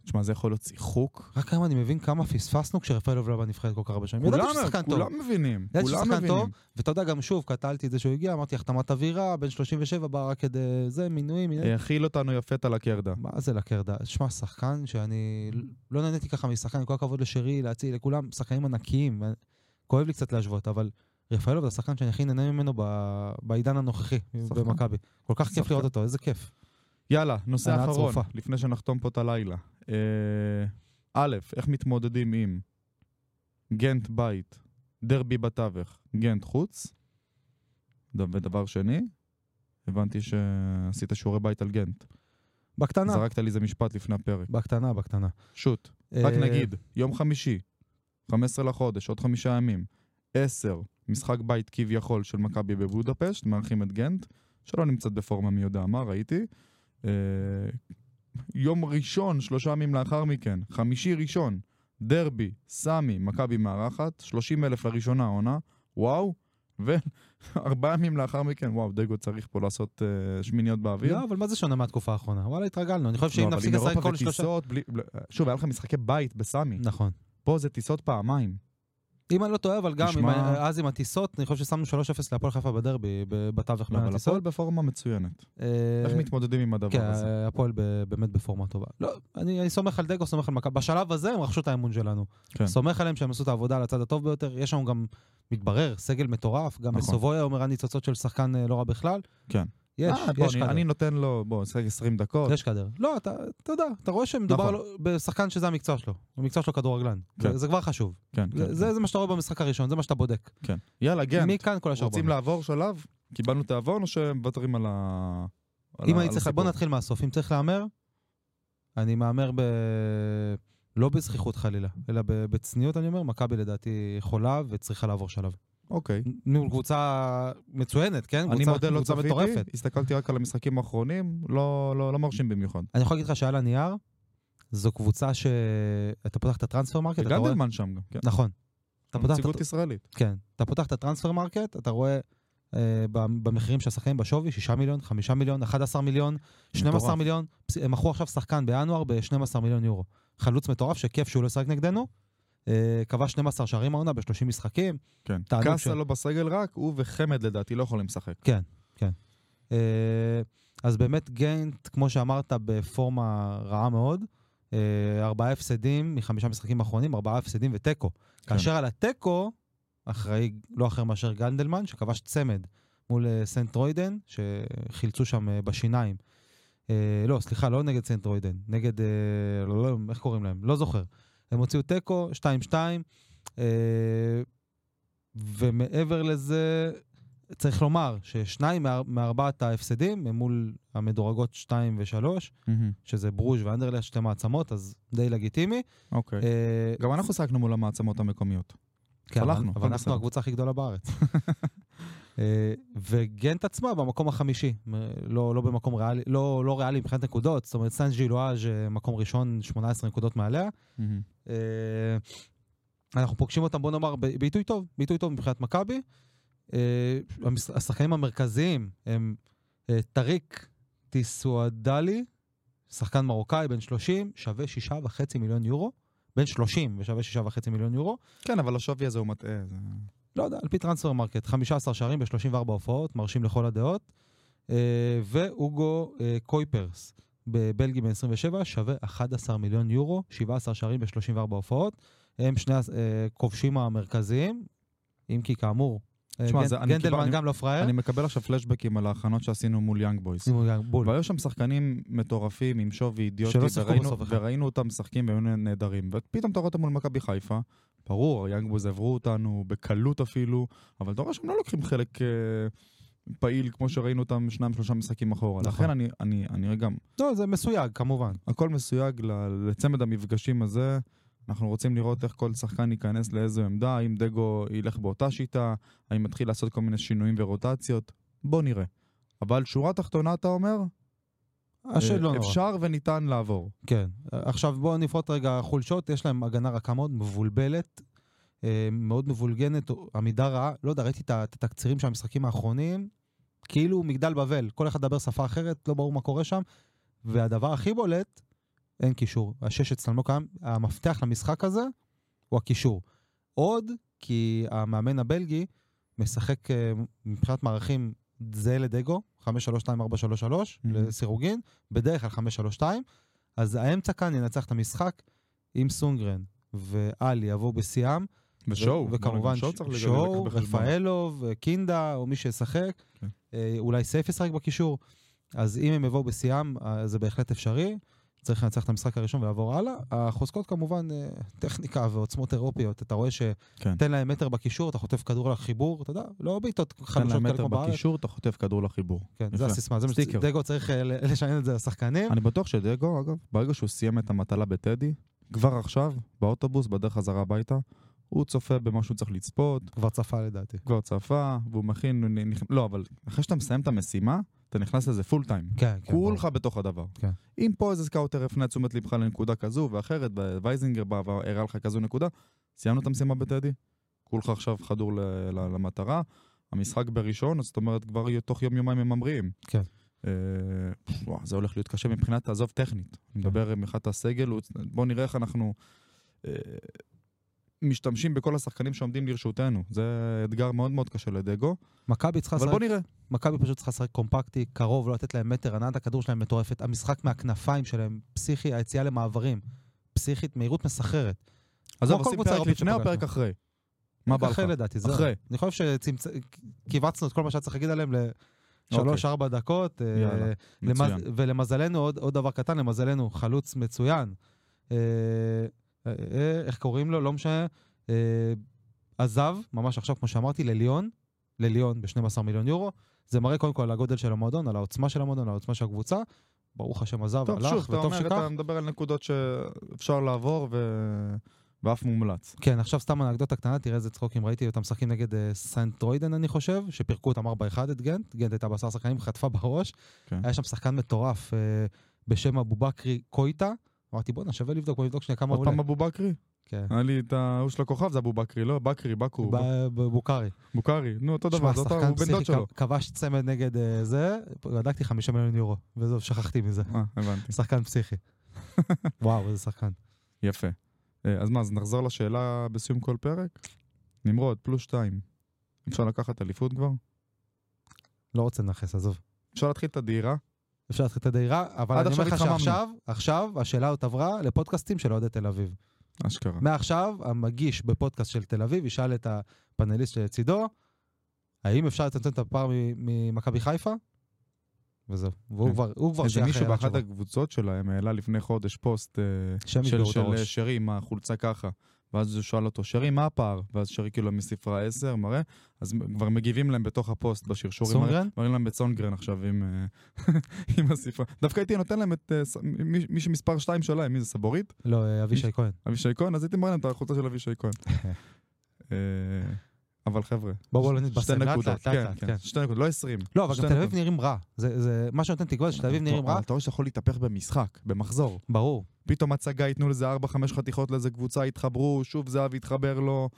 תשמע, זה יכול להיות שיחוק. רק היום אני מבין כמה פספסנו כשרפאלוב לא בנבחרת כל כך הרבה שנים. כולם. כולם מבינים. ידעתי שהוא כולם שחקן מבינים. טוב, ואתה יודע, גם שוב, קטלתי את זה שהוא הגיע, אמרתי, החתמת אווירה, בן 37, בא רק כדי זה, מינויים. האכיל אותנו יפה את הלקרדה. מה זה לקרדה? שמע, שחקן שאני לא נהניתי ככה משחקן, עם כל הכבוד לשרי, להציל, לכולם, שחקנים ענקיים. כואב לי קצת להשוות, אבל רפאלוב זה השחקן שאני הכי נהנה ממנו ב- בעידן הנוכחי. במכבי. כל כך כיף. לראות אותו, איזה כיף. יאללה, נושא אחרון. לפני שנחתום פה את הלילה. אה, א', איך מתמודדים עם גנט בית, דרבי בתווך, גנט חוץ? ודבר שני, הבנתי שעשית שיעורי בית על גנט. בקטנה, זרקת לי איזה משפט לפני הפרק. בקטנה, בקטנה. שוט. רק אה, נגיד, יום חמישי, 15 לחודש, עוד חמישה ימים, 10, משחק בית כביכול של מכבי בבודפשט, מארחים את גנט, שלא נמצאת בפורמה מי יודע מה, ראיתי. יום ראשון, שלושה ימים לאחר מכן, חמישי ראשון, דרבי, סמי, מכבי מארחת, 30 אלף לראשונה עונה, וואו, וארבעה ימים לאחר מכן, וואו, דגו צריך פה לעשות אה, שמיניות באוויר. לא, אבל מה זה שונה מהתקופה האחרונה? וואלה, התרגלנו. אני חושב שאם לא, נפסיק לשחק כל שלושה... שוב, היה לך משחקי בית בסמי. נכון. פה זה טיסות פעמיים. אם אני לא טועה, אבל גם עם אז עם הטיסות, אני חושב ששמנו 3-0 להפועל חיפה בדרבי, בתווך בין אבל הטיסות. הפועל בפורמה מצוינת. אה, איך מתמודדים עם הדבר כן, הזה? הפועל ב- באמת בפורמה טובה. לא, אני אני סומך על דגו, סומך על מכבי. בשלב הזה הם רכשו את האמון שלנו. כן. סומך עליהם שהם עשו את העבודה על הצד הטוב ביותר. יש לנו גם, מתברר, סגל מטורף. גם נכון. בסובויה אומר היה ניצוצות של שחקן אה, לא רע בכלל. כן. יש, אה, יש אני- קדר. אני נותן לו, בוא, נשחק 20 דקות. יש קדר. לא, אתה אתה יודע, אתה רואה שמדובר נכון. לו- בשחקן שזה המקצוע שלו. המקצוע שלו כדורגלן. כן. זה- זה כבר חשוב. כן, זה- כן, זה זה מה שאתה רואה במשחק הראשון, זה מה שאתה בודק. כן. יאללה, גנט. מכאן כל השאר רוצים. לעבור שלב? קיבלנו תיאבון או שמוותרים על ה... על אם ה- אני צריך? בוא נתחיל מהסוף. אם צריך להמר, אני מהמר ב... לא בזכיחות חלילה, אלא בצניעות אני אומר, מכבי לדעתי יכולה וצריכה לעבור שלב. אוקיי. נו, קבוצה מצוינת, כן? אני מודה, לא צפיתי. הסתכלתי רק על המשחקים האחרונים, לא לא- לא מרשים במיוחד. אני יכול להגיד לך שעל הנייר, זו קבוצה שאתה פותח את ה Transfermarkt, אתה רואה... שם גם, כן. נכון. אתה פותח נציגות ישראלית. כן. אתה פותח את ה Transfermarkt, אתה רואה אה, במחירים של השחקנים בשווי, 6 מיליון, 5 מיליון, 11 מיליון, 12 מטורף. מיליון. הם מכרו עכשיו שחקן בינואר ב-12 מיליון יורו. חלוץ מטורף, שכיף שהוא לא ישחק נגדנו. אה, כבש 12 שערים העונה ב-30 משחקים. כן. קאסה של- לא בסגל רק, הוא וחמד לדעתי לא יכולים לשחק. אה, אז באמת גנט, כמו שאמרת, בפורמה רעה מאוד. אה, ארבעה הפסדים מחמישה משחקים האחרונים, ארבעה הפסדים ותיקו. כן. כאשר על התיקו, אחראי לא אחר מאשר גנדלמן, שכבש צמד מול סנט רוידן, שחילצו שם בשיניים. אה, לא, סליחה, לא נגד סנט רוידן, נגד, אה, לא, לא, איך קוראים להם? לא זוכר. הם הוציאו תיקו, 2-2, אה, ומעבר לזה, צריך לומר ששניים מאר- מארבעת ההפסדים הם מול המדורגות 2 ו-3, שזה ברוז' ואנדרלכט, שתי מעצמות, אז די לגיטימי. אוקיי. אה, גם אנחנו שיחקנו מול המעצמות המקומיות. כן, אבל- אנחנו בסדר. הקבוצה הכי גדולה בארץ. אה, וגנט עצמה במקום החמישי, לא, לא במקום ריאלי, לא, לא ריאלי מבחינת נקודות, זאת אומרת סן ג'ילואז' אה, מקום ראשון, 18 נקודות מעליה. אה, אנחנו פוגשים אותם, בוא נאמר, בעיתוי טוב, בעיתוי טוב מבחינת מכבי. השחקנים המרכזיים הם טריק, טיסודאלי, שחקן מרוקאי, בן 30, שווה 6.5 מיליון יורו. בן 30 ושווה 6.5 מיליון יורו. כן, אבל השווי הזה הוא מטעה. זה... לא יודע, על פי Transfermarkt, 15 שערים ב-34 הופעות, מרשים לכל הדעות. אה, והוגו אה, קויפרס, הבלגי בן 27, שווה 11 מיליון יורו, 17 שערים ב-34 הופעות. הם שני הכובשים המרכזיים, אם כי כאמור, אה, גנדלמן גם לא פראייר. אני מקבל עכשיו פלשבקים על ההכנות שעשינו מול יאנג בויס. והיו שם שחקנים מטורפים עם שווי אידיוטי. וראינו אותם משחקים והיו נהדרים. ופתאום אתה רואה אותם מול מכבי חיפה, ברור, יאנג בויס עברו אותנו בקלות אפילו, אבל אתה רואה שהם לא לוקחים חלק אה, פעיל כמו שראינו אותם שניים שלושה משחקים אחורה. נכון. לכן אני, אני, אני גם, לא, זה מסויג, כמובן. הכל מסויג לצמד המפגשים הזה. אנחנו רוצים לראות איך כל שחקן ייכנס לאיזו עמדה, האם דגו ילך באותה שיטה, האם יתחיל לעשות כל מיני שינויים ורוטציות. בוא נראה. אבל שורה תחתונה, אתה אומר? לא אה, נורא. אפשר וניתן לעבור. כן. עכשיו בואו נפרוט רגע חולשות, יש להם הגנה רכה מאוד, מבולבלת, אה, מאוד מבולגנת, עמידה רעה. לא יודע, ראיתי את התקצירים של המשחקים האחרונים, כאילו מגדל בבל, כל אחד מדבר שפה אחרת, לא ברור מה קורה שם. והדבר הכי בולט, אין קישור. השש אצלם לא קיים, המפתח למשחק הזה הוא הקישור. עוד כי המאמן הבלגי משחק אה, מבחינת מערכים זהה לדגו, 5-3-2-4-3-3 לסירוגין, בדרך כלל 5-3-2, אז האמצע כאן ינצח את המשחק עם סונגרן ואלי יבואו בשיאם. ושואו. וכמובן שואו. רפאלוב, קינדה, או מי שישחק. כן. אה, אולי סייף ישחק בקישור. אז אם הם יבואו בשיאם, אה, זה בהחלט אפשרי. צריך לנצח את המשחק הראשון ולעבור הלאה. החוזקות כמובן, אה, טכניקה ועוצמות אירופיות. אתה רואה כן. שתן להם מטר בקישור, אתה חוטף כדור לחיבור, אתה יודע, לא בעיטות תן להם כאלה מטר כמו בארץ. בקישור, אתה חוטף כדור לחיבור. כן. זה הסיסמה, זה מה. שדגו צריך אה, ל- לשנות את זה לשחקנים. אני בטוח שדגו, אגב, ברגע שהוא סיים את המטלה בטדי, כבר עכשיו, באוטובוס, בדרך חזרה הביתה, הוא צופה במה שהוא צריך לצפות, כבר צפה לדעתי. כבר צפה, והוא מכין, לא, אבל אחרי שאתה מסיים את המשימה, אתה נכנס לזה full time. כן, כן. כולך בתוך הדבר. כן. אם פה איזה סקאוטר הפנה תשומת לבך לנקודה כזו ואחרת, ווייזינגר בא והראה לך כזו נקודה, סיימנו את המשימה בטדי, כולך עכשיו חדור ל- ל- למטרה, המשחק בראשון, זאת אומרת כבר תוך יום-יומיים הם ממריאים. כן. אה, וואו, זה הולך להיות קשה מבחינת, עזוב טכנית. אני מדבר מבחינת הסגל, בוא נראה איך אנחנו אה, משתמשים בכל השחקנים שעומדים לרשותנו. זה אתגר מאוד מאוד קשה לדגו, מכבי צריכה אבל לשחק בוא נראה. מכבי פשוט צריכה לשחק קומפקטי, קרוב, לא לתת להם מטר, הנעת הכדור שלהם מטורפת. המשחק מהכנפיים שלהם, פסיכי, היציאה למעברים, פסיכית, מהירות מסחררת. עזוב, עושים פרק לפני או. פרק אחרי? מה בא לך? אחרי לדעתי, זהו. אחרי. אני חושב שכיווצנו את כל מה שהיה צריך להגיד עליהם לשלוש-ארבע דקות. אה, יאללה. מצוין. ולמזלנו, עוד, עוד דבר קטן, למזלנו, חלוץ מצוין. אה, אה, איך קוראים לו? לא משנה. אה, עזב, ממש עכשיו, כמו שאמרתי, לליון, לליון ב-12 מיליון יורו. זה מראה קודם כל על הגודל של המועדון, על העוצמה של המועדון, על העוצמה של הקבוצה. ברוך השם עזב, טוב, הלך, שוב, וטוב אומר, שכך. אתה מדבר על נקודות שאפשר לעבור ו... ואף מומלץ. כן, עכשיו סתם אנקדוטה קטנה, תראה איזה צחוקים ראיתי אותם משחקים נגד אה, סנט רוידן, אני חושב, שפירקו אותם 4-1 את גנט, גנט הייתה בעשרה שחקנים, חטפה בראש. כן. היה שם שחקן מטורף אה, בשם אבו בכרי קויטה. אמרתי, בואנה, שווה לבדוק, בוא נבדוק שנייה כמה עוד עולה. פעם אבו בכרי? כן. היה לי את ההוא של הכוכב, זה אבו בכרי, לא? בכרי, בקו, ב- בבוקארי. בוקרי. נו, אותו דבר, זה אותו, הוא בן דוד שלו. כבש צמד נגד אה, זה, בדקתי חמישה מיליון יורו, וזהו, שכחתי מזה. אה, הבנתי. שחקן פסיכי. וואו, איזה שחקן. יפה. אה, אז מה, אז נחזור לשאלה בסיום כל פרק? נמרוד, פלוס שתיים. אפשר לקחת אליפות כבר? לא רוצה לנכס, עזוב. אפשר להתחיל את הדהירה? אפשר להתחיל את הדהירה, אבל אני אומר לך. שעכשיו, עכשיו השאלה עוד עברה לפודקאסטים של אוהדי תל אביב. אשכרה. מעכשיו, המגיש בפודקאסט של תל אביב ישאל את הפאנליסט שלצידו, האם אפשר לצמצם את הפער ממכבי חיפה? וזהו. והוא כן. כבר, הוא כבר איזה מישהו באחת. הקבוצות שלהם העלה לפני חודש פוסט אה, של, שרי עם החולצה ככה. ואז הוא שאל אותו, שרי, מה הפער? ואז שרי כאילו מספרה 10, מראה, אז כבר מגיבים להם בתוך הפוסט בשרשורים. מראה- סונגרן? מראים להם בצונגרן עכשיו עם, אה, עם הספרה. דווקא הייתי נותן להם את אה, מי, מי שמספר 2 שלהם, מי זה סבורית? לא, אה, אבישי כהן. אבישי כהן? אז הייתי מראה להם את החולצה של אבישי כהן. אבל חבר'ה, בוא, בוא לא שתי נתבשם, לאט נקודות, לאט, לאט כן, כן, כן. שתי נקודות, לא 20. לא, אבל גם תל אביב. נראים רע. זה, זה, מה שנותן תקווה זה שתל אביב נראים רע, אבל אתה רואה שאתה יכול להתהפך במשחק, במחזור. ברור. פתאום הצגה ייתנו לזה 4-5 חתיכות לאיזה קבוצה, יתחברו, שוב זהב יתחבר לו.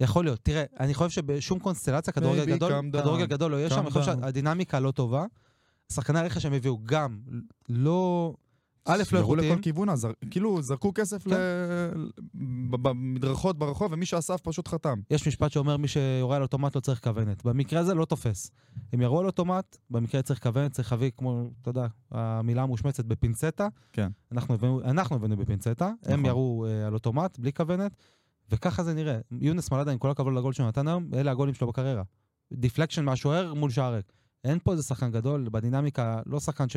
יכול להיות. תראה, אני חושב שבשום קונסטלציה, כדורגל גדול, כדורגל גדול לא יהיה שם, אני חושב. שהדינמיקה לא טובה. שחקני הרכש שהם הביאו גם לא... א', לא איכותיים, לכל כיוון, אז כאילו זרקו כסף כן. ל- ב- במדרכות ברחוב, ומי שאסף פשוט חתם. יש משפט שאומר מי שיורה על אוטומט לא צריך כוונת. במקרה הזה לא תופס. הם ירו על אוטומט, במקרה צריך כוונת, צריך להביא כמו, אתה יודע, המילה המושמצת בפינצטה. כן. אנחנו הבאנו, אנחנו הבאנו בפינצטה, הם נכון. ירו אה, על אוטומט, בלי כוונת, וככה זה נראה. יונס מלאדה, עם כל הכבוד לגול שהוא נתן היום, אלה הגולים שלו בקריירה. deflection מהשוער מול שער. אין פה איזה שחקן גדול, בדינמיקה, לא שחקן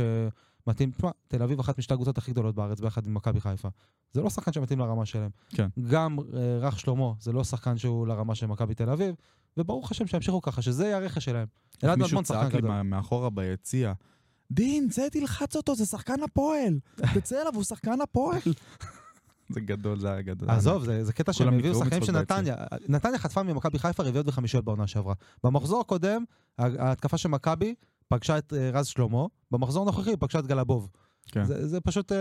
שמתאים, תשמע, תל אביב אחת משתי הקבוצות הכי גדולות בארץ, ביחד עם מכבי חיפה. זה לא שחקן שמתאים לרמה שלהם. כן. גם אה, רך שלמה, זה לא שחקן שהוא לרמה של מכבי תל אביב, וברוך השם שימשיכו ככה, שזה יהיה הרכש שלהם. אלעד מישהו מדמון שחקן צעק לי גדול. מה- מאחורה ביציע, דין, צא תלחץ אותו, זה שחקן הפועל. תצא אליו, הוא שחקן הפועל. זה גדול, זה היה גדול. עזוב, זה, זה קטע שהם הביאו שחקנים של נתניה. נתניה חטפה ממכבי חיפה רביעיות וחמישיות בעונה שעברה. במחזור הקודם, ההתקפה של מכבי פגשה את אה, רז שלמה, במחזור הנוכחי היא פגשה את גלבוב. כן. זה, זה פשוט אה,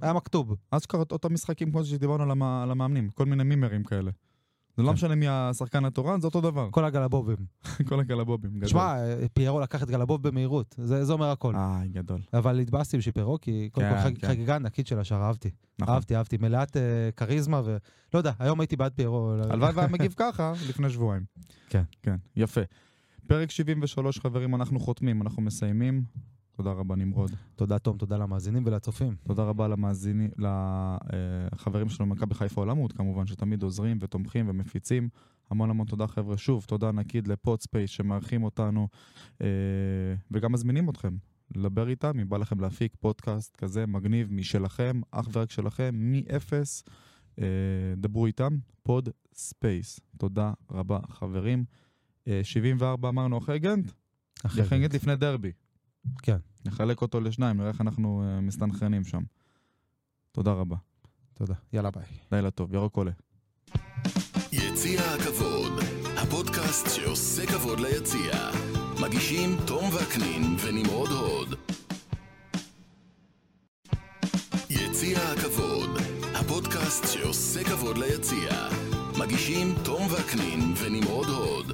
היה מכתוב. אז קרה אותם משחקים כמו שדיברנו על המ- על המאמנים, כל מיני מימרים כאלה. זה לא כן. משנה מי השחקן התורן, זה אותו דבר. כל הגלבובים. כל הקלבובים, גדול. תשמע, אה, פיירו לקח את גלבוב במהירות, זה, זה אומר הכל. איי, גדול. אבל התבאסתי בשביל פיירו, כי קודם כן, כל חג, כן. חגיגה ענקית של השאר, אהבתי. נכון. אהבתי, אהבתי, מלאת אה, כריזמה ו... לא יודע, היום הייתי בעד פיירו. הלוואי והיה מגיב ככה לפני שבועיים. כן. כן, יפה. פרק 73, חברים, אנחנו חותמים, אנחנו מסיימים. תודה רבה, נמרוד. תודה, תום, תודה למאזינים ולצופים. תודה רבה למאזינים, לחברים שלנו ממכבי חיפה עולמות, כמובן, שתמיד עוזרים ותומכים ומפיצים. המון המון תודה, חבר'ה. שוב, תודה ענקית ל PodSpace שמארחים אותנו, אה, וגם מזמינים אתכם לדבר איתם, אם בא לכם להפיק פודקאסט כזה מגניב משלכם, אך ורק שלכם, מאפס. אה, דברו איתם, PodSpace. תודה רבה, חברים. אה, 74 אמרנו אחרי גנט? אחרי גנט לפני דרבי. כן. נחלק אותו לשניים, נראה איך אנחנו אה, מסתנכרנים שם. תודה רבה. תודה. יאללה, ביי. לילה טוב, ירוק עולה. יציע הכבוד, הפודקאסט שעושה כבוד ליציע. מגישים תום וקנין ונמרוד הוד. יציע הכבוד, הפודקאסט שעושה כבוד ליציע. מגישים תום וקנין ונמרוד הוד.